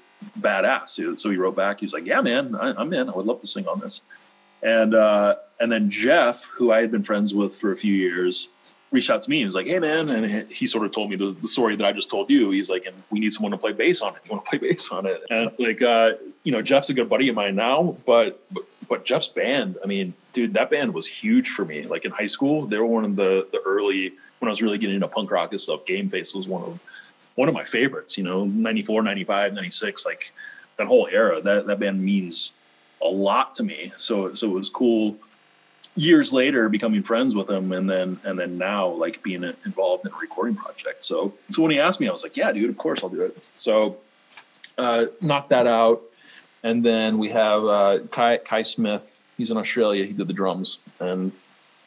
badass. So he wrote back. He was like, "Yeah, man, I, am in. I would love to sing on this." And uh, and then Jeff, who I had been friends with for a few years, reached out to me. He was like, "Hey, man," and he sort of told me the, the story that I just told you. He's like, "And we need someone to play bass on it. You want to play (laughs) bass on it?" And like, uh, you know, Jeff's a good buddy of mine now, but, but but Jeff's band. I mean, dude, that band was huge for me. Like in high school, they were one of the the early when I was really getting into punk rock and stuff. Game Face was one of one of my favorites. You know, 94, 95, 96, like that whole era. That that band means a lot to me. So so it was cool years later becoming friends with him and then and then now like being involved in a recording project so so when he asked me i was like yeah dude of course i'll do it so uh knocked that out and then we have uh Kye Kye Smith. He's in australia. He did the drums. And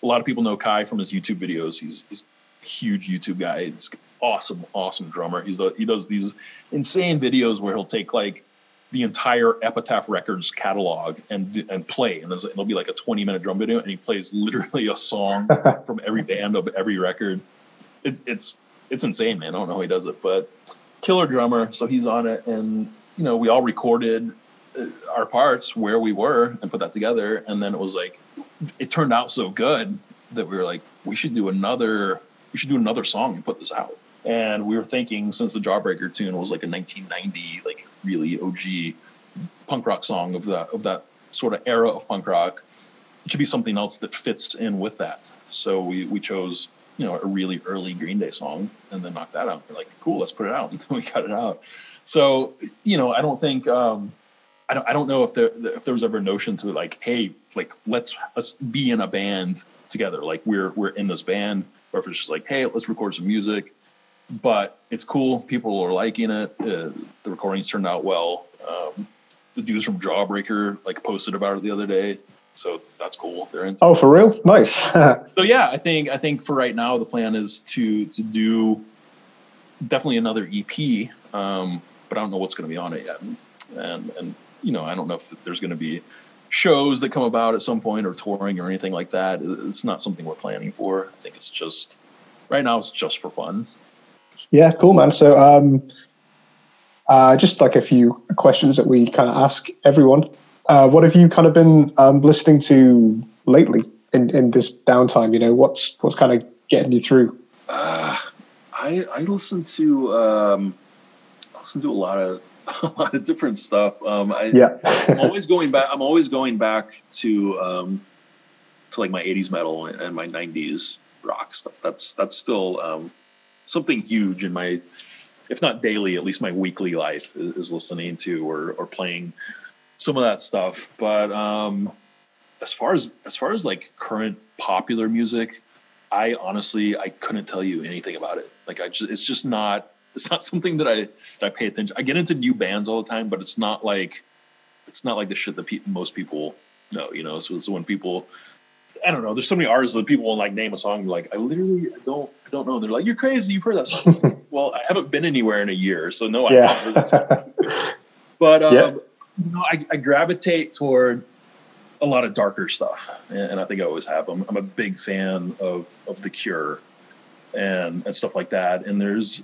a lot of people know Kye from his youtube videos. He's he's a huge youtube guy. He's awesome awesome drummer. He's a, he does these insane videos where he'll take like the entire Epitaph Records catalog and and play, and it'll be like a 20 minute drum video, and he plays literally a song (laughs) from every band of every record. It, it's it's insane, man. I don't know how he does it, but killer drummer. So he's on it, and you know we all recorded our parts where we were and put that together, and then it was like it turned out so good that we were like we should do another we should do another song and put this out. And we were thinking since the Jawbreaker tune was like a 1990 like really OG punk rock song of that of that sort of era of punk rock. It should be something else that fits in with that. So we we chose you know a really early Green Day song and then knocked that out. We're like, cool, let's put it out. And (laughs) we got it out. So you know, I don't think um, I don't I don't know if there if there was ever a notion to like, hey, like let's let's be in a band together. Like we're we're in this band, or if it's just like, hey, let's record some music but it's cool. People are liking it. Uh, the recordings turned out well. Um, the dudes from Jawbreaker like posted about it the other day, so that's cool. They're in. Oh, for real? Nice. (laughs) so yeah, I think I think for right now the plan is to to do definitely another EP, um, but I don't know what's going to be on it yet, and and you know I don't know if there's going to be shows that come about at some point or touring or anything like that. It's not something we're planning for. I think it's just right now it's just for fun. Yeah, cool, man. So, um, uh, just like a few questions that we kind of ask everyone. Uh, what have you kind of been um, listening to lately in, in this downtime? You know, what's what's kind of getting you through? Uh, I I listen to um, I listen to a lot of (laughs) a lot of different stuff. Um, I, yeah, I'm always going back. I'm always going back to um, to like my '80s metal and my '90s rock stuff. That's that's still um, something huge in my, if not daily, at least my weekly life is, is listening to or or playing some of that stuff. But um, as far as as far as like current popular music, I honestly I couldn't tell you anything about it. Like I just it's just not it's not something that I that I pay attention. I get into new bands all the time, but it's not like it's not like the shit that pe- most people know. You know, so, so when people I don't know. There's so many artists that people will like name a song. Like I literally don't I don't know. They're like, you're crazy. You've heard that song. (laughs) well, I haven't been anywhere in a year, so no, I yeah. haven't heard that song. (laughs) but um, yeah. you know, I, I, gravitate toward a lot of darker stuff, and, I think I always have. I'm, I'm a big fan of of The Cure and and stuff like that. And there's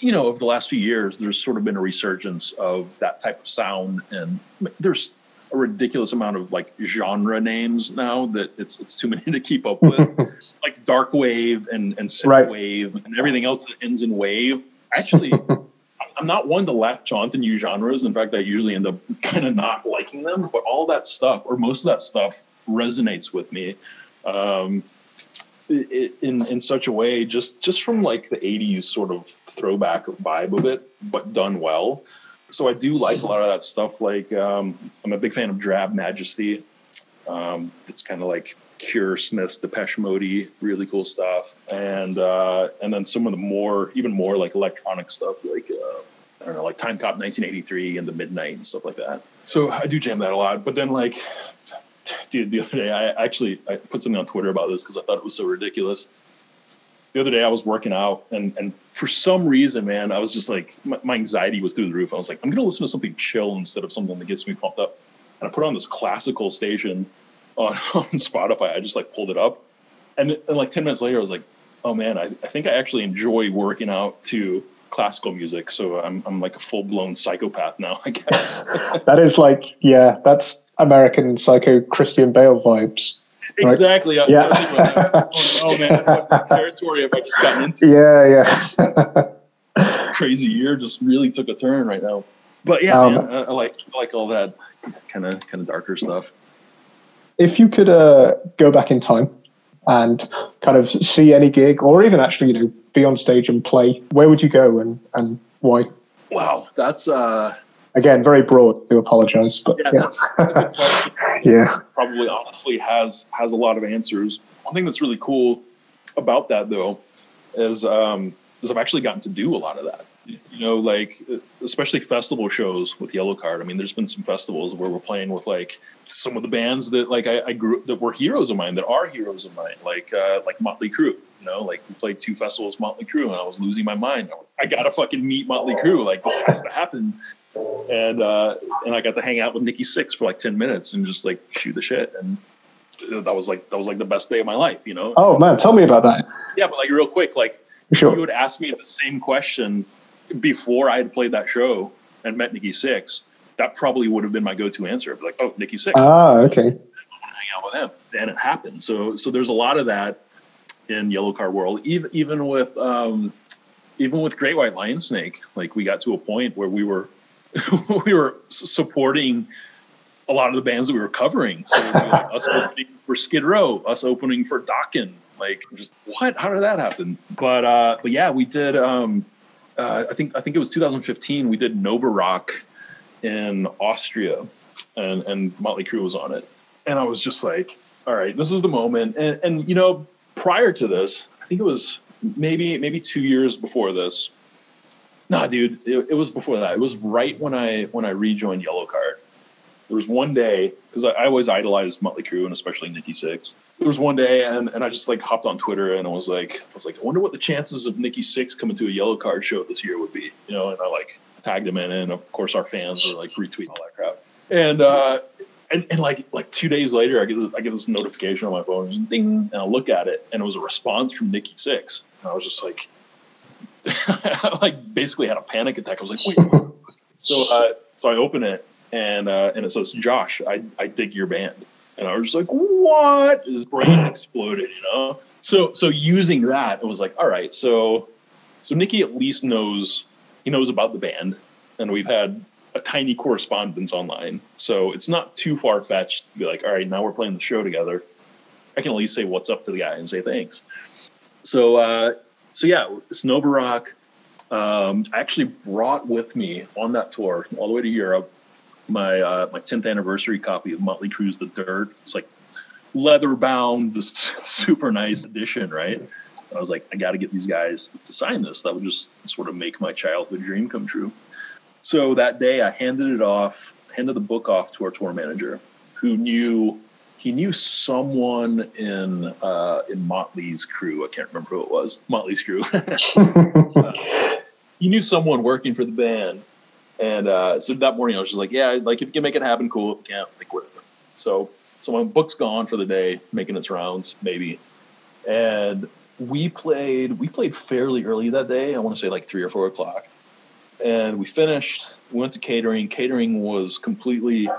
you know over the last few years, there's sort of been a resurgence of that type of sound, and there's a ridiculous amount of like genre names now that it's it's too many (laughs) to keep up with, (laughs) like dark wave and and synth right. wave and everything else that ends in wave. Actually, (laughs) I'm not one to latch on to new genres. In fact, I usually end up kind of not liking them. But all that stuff, or most of that stuff, resonates with me. Um, in in such a way, just just from like the '80s sort of throwback vibe of it, but done well. So I do like a lot of that stuff. Like um, I'm a big fan of Drab Majesty. Um, it's kind of like Cure, Smiths, Depeche Mode, really cool stuff, and uh, and then some of the more, even more like electronic stuff, like uh, I don't know, like Timecop 1983 and the Midnight and stuff like that. So I do jam that a lot. But then like, dude, the other day I actually I put something on Twitter about this because I thought it was so ridiculous. The other day I was working out and and for some reason, man, I was just like my, my anxiety was through the roof. I was like, I'm gonna listen to something chill instead of something that gets me pumped up. And I put on this classical station on, (laughs) on Spotify. I just like pulled it up, and, and like ten minutes later, I was like, "Oh man, I, I think I actually enjoy working out to classical music." So I'm I'm like a full blown psychopath now, (laughs) I guess. that is like, yeah, that's American Psycho Christian Bale vibes. Right? Exactly. Yeah. (laughs) oh, oh, man, what territory have I just gotten into? Yeah, yeah. (laughs) Crazy year just really took a turn right now. But yeah, um, man, I, I like I like all that kind of kind of darker stuff if you could uh, go back in time and kind of see any gig, or even actually, you know, be on stage and play, where would you go and and why? Wow, that's uh, again very broad. Do apologize, but yeah, yeah. (laughs) (laughs) Yeah, probably honestly has has a lot of answers. One thing that's really cool about that though is um, is I've actually gotten to do a lot of that you know, like especially festival shows with Yellowcard. I mean, there's been some festivals where we're playing with like some of the bands that like I, I grew that were heroes of mine, that are heroes of mine, like uh, like Motley Crue. You know, like we played two festivals Motley Crue, and I was losing my mind. I gotta fucking meet Motley Crue. Like this has to happen. And uh, and I got to hang out with Nikki Sixx for like ten minutes and just like shoot the shit. And that was like that was like the best day of my life. You know. Oh man, tell me about that. Yeah, but like real quick, like sure. you would ask me the same question before I had played that show and met Nikki Sixx. that probably would have been my go-to answer. I'd be like, oh, Nikki Sixx. Ah, okay. I want to hang out with him, and it happened. So, so there's a lot of that in Yellowcard world. Even even with um, even with Great White Lion Snake, like we got to a point where we were (laughs) we were supporting a lot of the bands that we were covering. So like us opening for Skid Row, us opening for Dokken. Like, just what? How did that happen? But uh, but yeah, we did. Um, uh, I think I think it was 2015. We did Nova Rock in Austria, and and Motley Crue was on it, and I was just like, all right, this is the moment. And and you know, prior to this, I think it was maybe maybe two years before this. Nah, dude, it, it was before that. It was right when I when I rejoined Yellowcard. there was one day because I, I, always idolized Motley Crue and especially Nikki Sixx. There was one day and, and I just like hopped on Twitter and I was like I was like I wonder what the chances of Nikki Sixx coming to a Yellowcard show this year would be, you know. And I like tagged him in, and of course our fans were like retweeting all that crap. And uh, and, and like like two days later, I get this, I get this notification on my phone, ding, and I look at it, and it was a response from Nikki Sixx, And I was just like, I (laughs) like basically had a panic attack. I was like, wait. (laughs) so uh, so I open it and uh, and it says, "Josh, I I dig your band," and I was just like, "What?" His brain (laughs) exploded, you know. So so using that, it was like, all right, so so Nikki at least knows he knows about the band, and we've had a tiny correspondence online, so it's not too far fetched to be like, all right, now we're playing the show together. I can at least say what's up to the guy and say thanks. So uh, so yeah, Nova Um, I actually brought with me on that tour all the way to Europe my uh, my 10th anniversary copy of Motley Crue's The Dirt. It's like leather bound, (laughs) this super nice edition, right? I was like, I got to get these guys to sign this. That would just sort of make my childhood dream come true. So that day, I handed it off, handed the book off to our tour manager, who knew he knew someone in uh, in Motley's crew. I can't remember who it was. Motley's crew. uh, (laughs) he knew someone working for the band and uh, so that morning, I was just like, yeah, like if you can make it happen, cool. If you can't, like whatever. So, so my book's gone for the day, making its rounds, maybe. And we played, we played fairly early that day. I want to say like three or four o'clock. And we finished. We went to catering. Catering was completely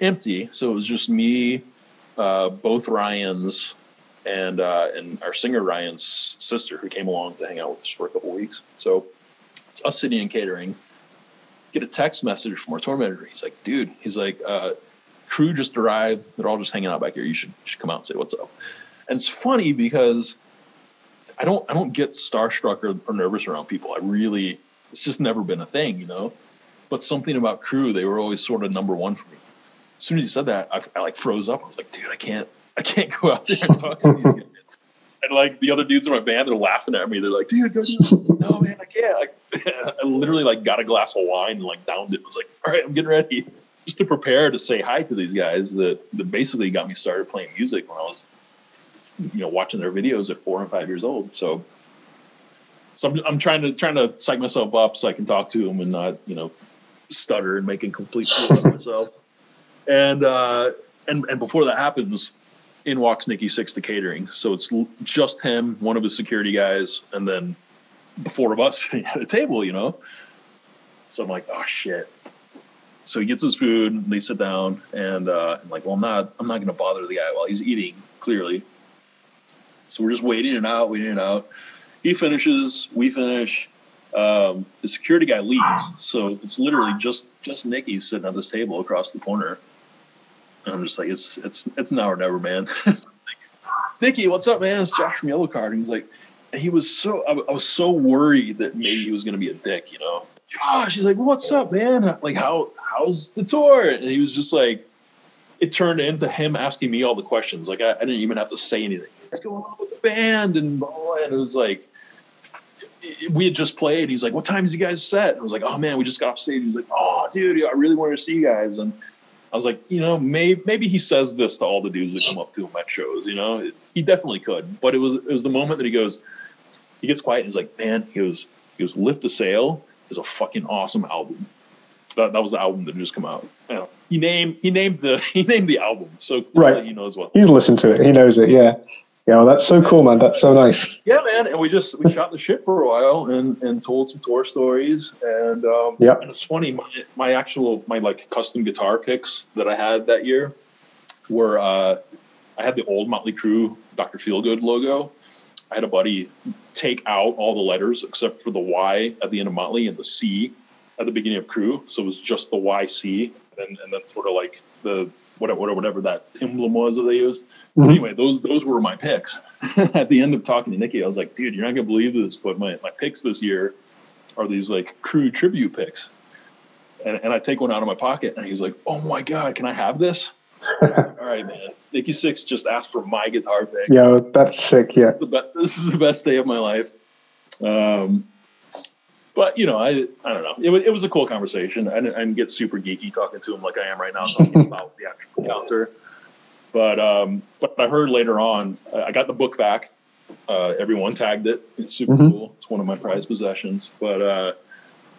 empty, so it was just me, uh, both Ryan's, and uh, and our singer Ryan's sister, who came along to hang out with us for a couple weeks. So it's us sitting in catering get a text message from our tour manager. He's like, dude, he's like, uh, Crue just arrived. They're all just hanging out back here. You should, you should come out and say what's up. And it's funny because I don't I don't get starstruck or, or nervous around people. I really it's just never been a thing, you know. But something about Crue, they were always sort of number one for me. As soon as you said that, I, I like froze up. I was like, dude, I can't I can't go out there and talk to these guys. (laughs) And like the other dudes in my band, they're laughing at me. They're like, dude, go. No, man, I can't. I, (laughs) I literally like got a glass of wine and like downed it. I was like, all right, I'm getting ready just to prepare to say hi to these guys that, that basically got me started playing music when I was, you know, watching their videos at four and five years old. So, so I'm, I'm trying to trying to psych myself up so I can talk to them and not, you know, stutter and make a complete fool of myself. And uh, and and before that happens, in walks Nikki Sixx to catering. So it's just him, one of his security guys, and then the four of us (laughs) at a table, you know. So I'm like, oh shit. So he gets his food, and they sit down, and uh, I'm like, well, I'm not, I'm not going to bother the guy while he's eating. Clearly. So we're just waiting it out, waiting it out. He finishes, we finish. Um, the security guy leaves, so it's literally just just Nikki sitting at this table across the corner. And I'm just like, it's it's it's now or never, man. (laughs) Nikki, what's up, man? It's Josh from Yellowcard. And he's like, he was so I, I was so worried that maybe he was going to be a dick, you know. Josh, he's like, what's up, man? Like, how how's the tour? And he was just like, it turned into him asking me all the questions. Like, I, I didn't even have to say anything. What's going on with the band? And and it was like we had just played. He's like, "What time is you guys set?" And I was like, "Oh man, we just got off stage." He's like, "Oh, dude, I really wanted to see you guys." And I was like, you know, maybe maybe he says this to all the dudes that come up to him at shows. You know, he definitely could. But it was it was the moment that he goes, he gets quiet. and He's like, "Man," he goes, "He goes, Lift a Sail is a fucking awesome album." That, that was the album that just come out. You know, he named he named the (laughs) he named the album, so right. he knows what. He's listened to it. He knows it. Yeah. Yeah, well, that's so cool, man. That's so nice. Yeah, man. And we just we shot the shit for a while and and told some tour stories. And um, yeah, and it's funny. My my actual my like custom guitar picks that I had that year were uh, I had the old Motley Crue Doctor Feelgood logo. I had a buddy take out all the letters except for the Y at the end of Motley and the C at the beginning of Crue. So it was just the YC and and then sort of like the whatever whatever that emblem was that they used. Mm-hmm. Anyway, those those were my picks. (laughs) At the end of talking to Nikki, I was like, dude, you're not gonna believe this, but my, my picks this year are these like Crue tribute picks. And, and I take one out of my pocket and he's like, Oh my god, can I have this? (laughs) All right, man. Nikki Sixx just asked for my guitar pick. Yeah, that's sick. Yeah. This is the, be- this is the best day of my life. Um, but you know, I I don't know. It was, it was a cool conversation. I didn't, I didn't get super geeky talking to him like I am right now, (laughs) talking about the actual counter. But um, but I heard later on, I got the book back. Uh, everyone tagged it. It's super mm-hmm. cool. It's one of my prized possessions. But uh,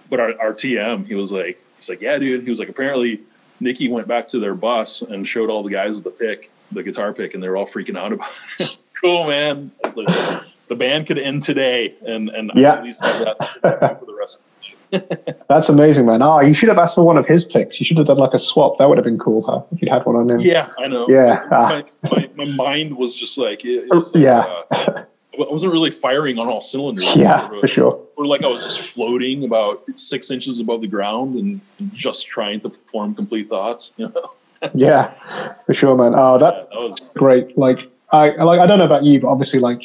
but our, our TM, he was like, he's like, yeah, dude. He was like, apparently, Nikki went back to their bus and showed all the guys the pick, the guitar pick, and they were all freaking out about it. (laughs) cool, man. Like, the band could end today, and and yeah. at least have that (laughs) for the rest. (laughs) That's amazing, man. Oh, you should have asked for one of his picks. You should have done like a swap. That would have been cool, huh? If you had one on him. Yeah, I know. Yeah. My, my, my mind was just like, it, it was like yeah. Uh, I wasn't really firing on all cylinders. (laughs) Yeah, for sure. Or like I was just floating about six inches above the ground and just trying to form complete thoughts. You know? yeah, for sure, man. Oh, that, yeah, that was great. Like I like I don't know about you, but obviously, like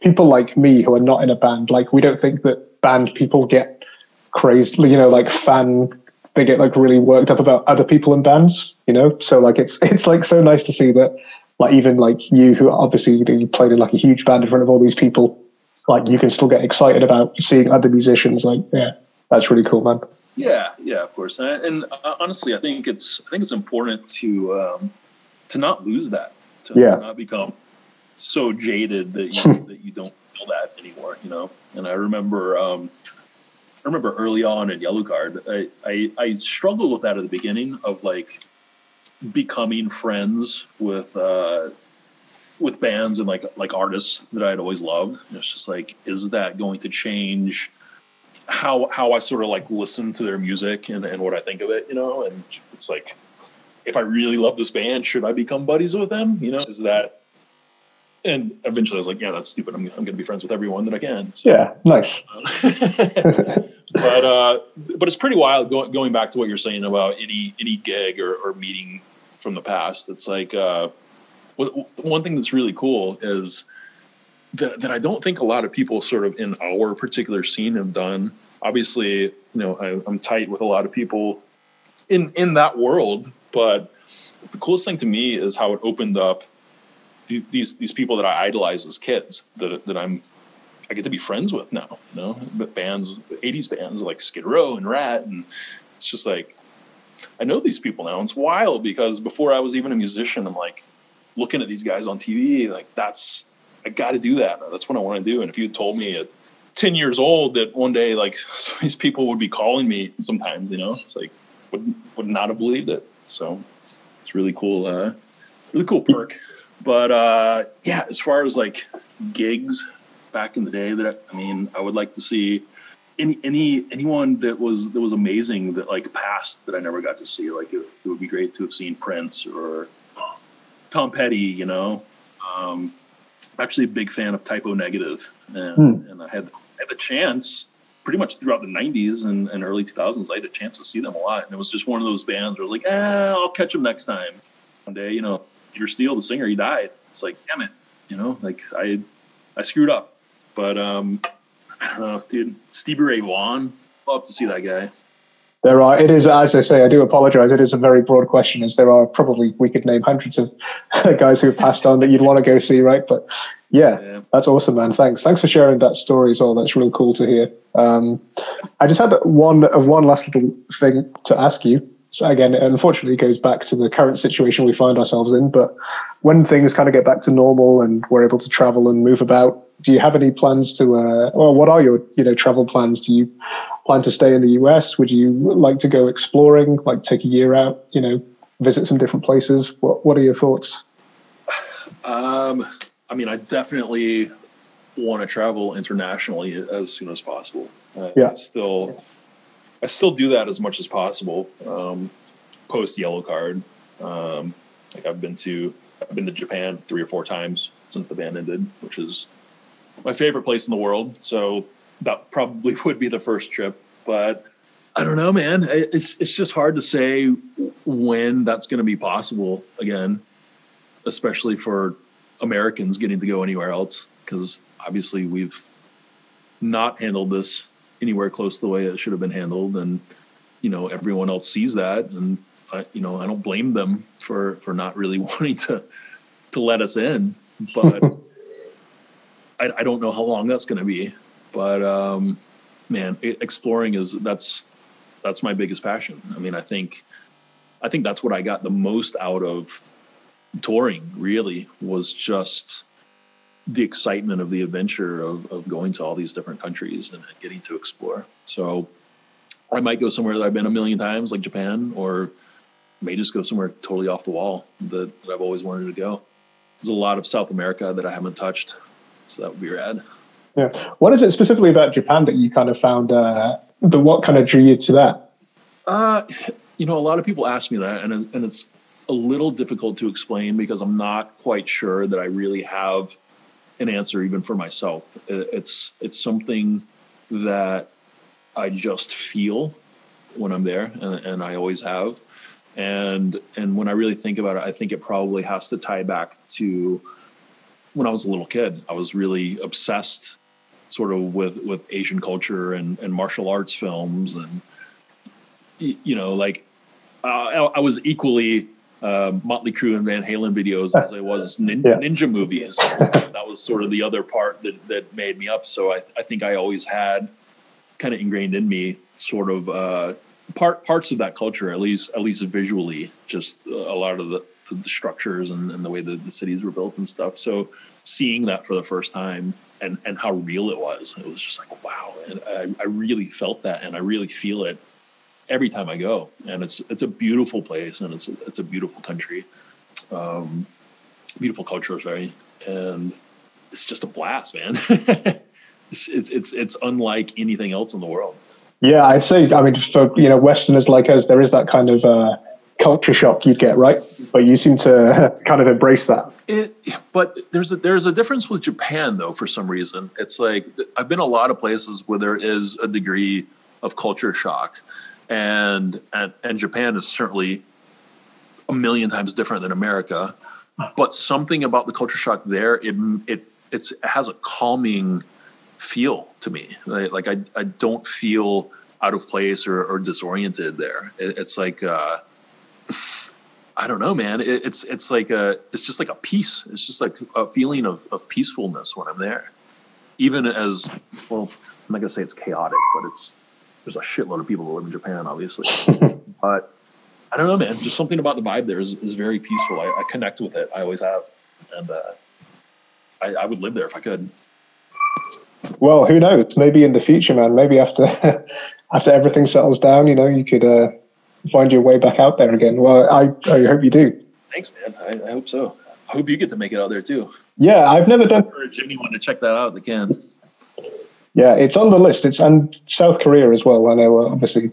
people like me who are not in a band, like we don't think that band people get crazed, you know, like fan. They get like really worked up about other people in bands, you know. So like it's (laughs) it's like so nice to see that, like even like you who obviously you, know, you played in like a huge band in front of all these people, like you can still get excited about seeing other musicians. Like yeah, that's really cool, man. Yeah, yeah, of course. And, and uh, honestly, I think it's I think it's important to um, to not lose that, to, yeah. to not become so jaded that you that you don't feel that anymore. You know. And I remember um, I remember early on in Yellowcard, I, I, I struggled with that at the beginning of like becoming friends with uh, with bands and like like artists that I'd always loved. And it's just like, is that going to change how how I sort of like listen to their music and, and what I think of it, you know? And it's like, if I really love this band, should I become buddies with them? You know, is that and eventually I was like, yeah, that's stupid. I'm, I'm going to be friends with everyone that I can. So, yeah, nice. (laughs) but uh, but it's pretty wild going going back to what you're saying about any any gig or, or meeting from the past. It's like uh, one thing that's really cool is that, that I don't think a lot of people sort of in our particular scene have done. Obviously, you know, I, I'm tight with a lot of people in in that world, but the coolest thing to me is how it opened up these these people that I idolized as kids that that I'm I get to be friends with now. You know, but bands, '80s bands like Skid Row and Ratt, and it's just like I know these people now. It's wild because before I was even a musician, I'm like looking at these guys on TV, like that's I got to do that. That's what I want to do. And if you told me at 10 years old that one day like (laughs) these people would be calling me sometimes, you know, it's like would would not have believed it. So it's really cool, uh, really cool perk. But uh, yeah, as far as like gigs back in the day, that I mean, I would like to see any any anyone that was that was amazing that like passed that I never got to see. Like it, it would be great to have seen Prince or Tom Petty. You know, um, actually a big fan of Type O Negative, and, hmm. and I had I had the chance pretty much throughout the 90s and, and, early 2000s. I had a chance to see them a lot, and it was just one of those bands where I was like, eh, I'll catch them next time. One day, you know, Peter Steele, the singer, he died. It's like, damn it, you know, like I I screwed up, but um, I don't know, dude. Stevie Ray Vaughan, love to see that guy. There are. It is, as I say, I do apologize. It is a very broad question, as there are probably we could name hundreds of (laughs) guys who have passed on that you'd want to go see, right? But yeah, yeah, that's awesome, man. Thanks. Thanks for sharing that story as well. That's real cool to hear. Um, I just had one uh, one last little thing to ask you. So again, unfortunately, it goes back to the current situation we find ourselves in. But when things kind of get back to normal and we're able to travel and move about, do you have any plans to? Uh, well, what are your you know travel plans? Do you plan to stay in the US? Would you like to go exploring, like take a year out, you know, visit some different places? What What are your thoughts? Um, I mean, I definitely want to travel internationally as soon as possible. Uh, yeah. Still, I still do that as much as possible. Um, Post Yellowcard, um, like I've been to, I've been to Japan three or four times since the band ended, which is my favorite place in the world. So that probably (laughs) would be the first trip. But I don't know, man. It's it's just hard to say when that's going to be possible again, especially for Americans getting to go anywhere else because obviously we've not handled this anywhere close to the way it should have been handled, and you know everyone else sees that, and I, you know I don't blame them for for not really (laughs) wanting to to let us in, but (laughs) I, I don't know how long that's going to be. But um, man, exploring is that's that's my biggest passion. I mean, I think I think that's what I got the most out of touring. Really, was just the excitement of the adventure of, of going to all these different countries and getting to explore. So I might go somewhere that I've been a million times, like Japan, or may just go somewhere totally off the wall that, that I've always wanted to go. There's a lot of South America that I haven't touched, so that would be rad. Yeah. What is it specifically about Japan that you kind of found? Uh, the what kind of drew you to that? Uh, you know, a lot of people ask me that, and and it's a little difficult to explain because I'm not quite sure that I really have an answer even for myself. It's it's something that I just feel when I'm there, and, and I always have. And and when I really think about it, I think it probably has to tie back to when I was a little kid. I was really obsessed sort of with with Asian culture and and martial arts films and you know like uh, I, I, was equally uh, Motley Crue and Van Halen videos as I was (laughs) nin- yeah. ninja movies. (laughs) that was sort of the other part that that made me up. So I I think I always had kind of ingrained in me sort of uh, part parts of that culture at least at least visually just a lot of the the structures and, and the way that the cities were built and stuff. So seeing that for the first time and and how real it was. It was just like wow, and I, I really felt that, and I really feel it every time I go. And it's it's a beautiful place, and it's a, it's a beautiful country, um, beautiful culture, sorry, and it's just a blast, man. (laughs) it's, it's it's it's unlike anything else in the world. Yeah, I'd say. I mean, for you know, Westerners like us, there is that kind of. Uh, culture shock you'd get, right? But you seem to (laughs) kind of embrace that. It, but there's a, there's a difference with Japan, though. For some reason, it's like I've been a lot of places where there is a degree of culture shock, and and and Japan is certainly a million times different than America. But something about the culture shock there, it it it has a calming feel to me. Like, like I I don't feel out of place or, or disoriented there. It, it's like uh, I don't know, man. It, it's it's like a it's just like a peace. It's just like a feeling of of peacefulness when I'm there. Even as well, I'm not gonna say it's chaotic, but it's there's a shitload of people that live in Japan, obviously. (laughs) but I don't know, man. Just something about the vibe there is, is very peaceful. I, I connect with it. I always have, and uh, I, I would live there if I could. Well, who knows? Maybe in the future, man. Maybe after (laughs) after everything settles down, you know, you could uh, find your way back out there again. Well, I I hope you do. Thanks, man. I, I hope so. I hope you get to make it out there too. Yeah, I've never done. encourage anyone to check that out. They can. Yeah, it's on the list. It's and South Korea as well. I know, uh, obviously,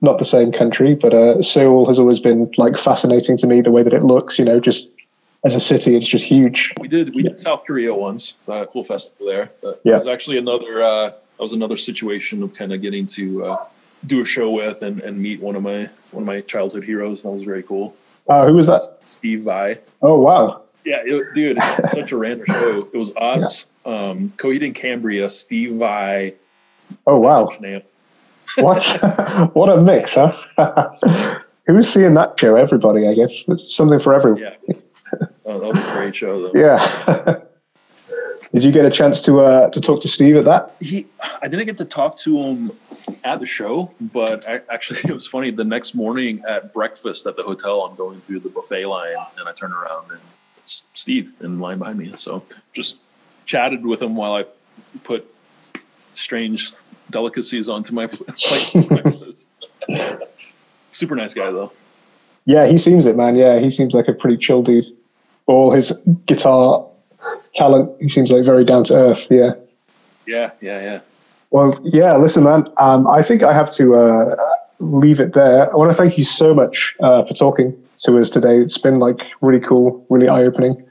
not the same country, but uh, Seoul has always been like fascinating to me. The way that it looks, you know, just as a city, it's just huge. We did we did South Korea once, uh, cool festival there. But Yeah. it was actually another uh, that was another situation of kind of getting to uh, do a show with and, and meet one of my one of my childhood heroes. That was very cool. Uh, who was that? Steve Vai. Oh wow! Yeah, it, dude, it's such a random show. It was us, um, Coheed and Cambria, Steve Vai, Oh wow! What (laughs) what a mix, huh? (laughs) Who's seeing that show? Everybody, I guess. It's something for everyone. Yeah, oh, that was a great show though. Yeah. (laughs) Did you get a chance to uh, to talk to Steve at that? he i didn't get to talk to him at the show but I, actually it was funny the next morning at breakfast at the hotel i'm going through the buffet line and i turn around and it's steve in line behind me so just chatted with him while i put strange delicacies onto my (laughs) (laughs) plate super nice guy though Yeah, he seems it, man. Yeah, he seems like a pretty chill dude. All his guitar talent, he seems like very down to earth. Yeah. yeah yeah yeah Well, yeah. Listen, man. Um, I think I have to uh, leave it there. I want to thank you so much uh, for talking to us today. It's been like really cool, really eye opening.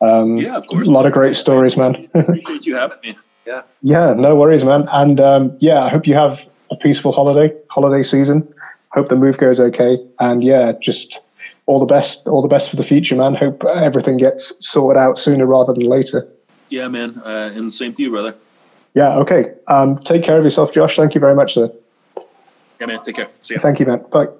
Um, yeah of course A lot of great stories, man. (laughs) appreciate you having me yeah Yeah, no worries, man. And um, yeah, I hope you have a peaceful holiday, holiday season. Hope the move goes okay. And yeah, just all the best, all the best for the future, man. Hope everything gets sorted out sooner rather than later. yeah man uh, and same to you brother Yeah, okay. Um, take care of yourself, Josh. Thank you very much, sir. yeah man take care see ya Thank you, man. Bye.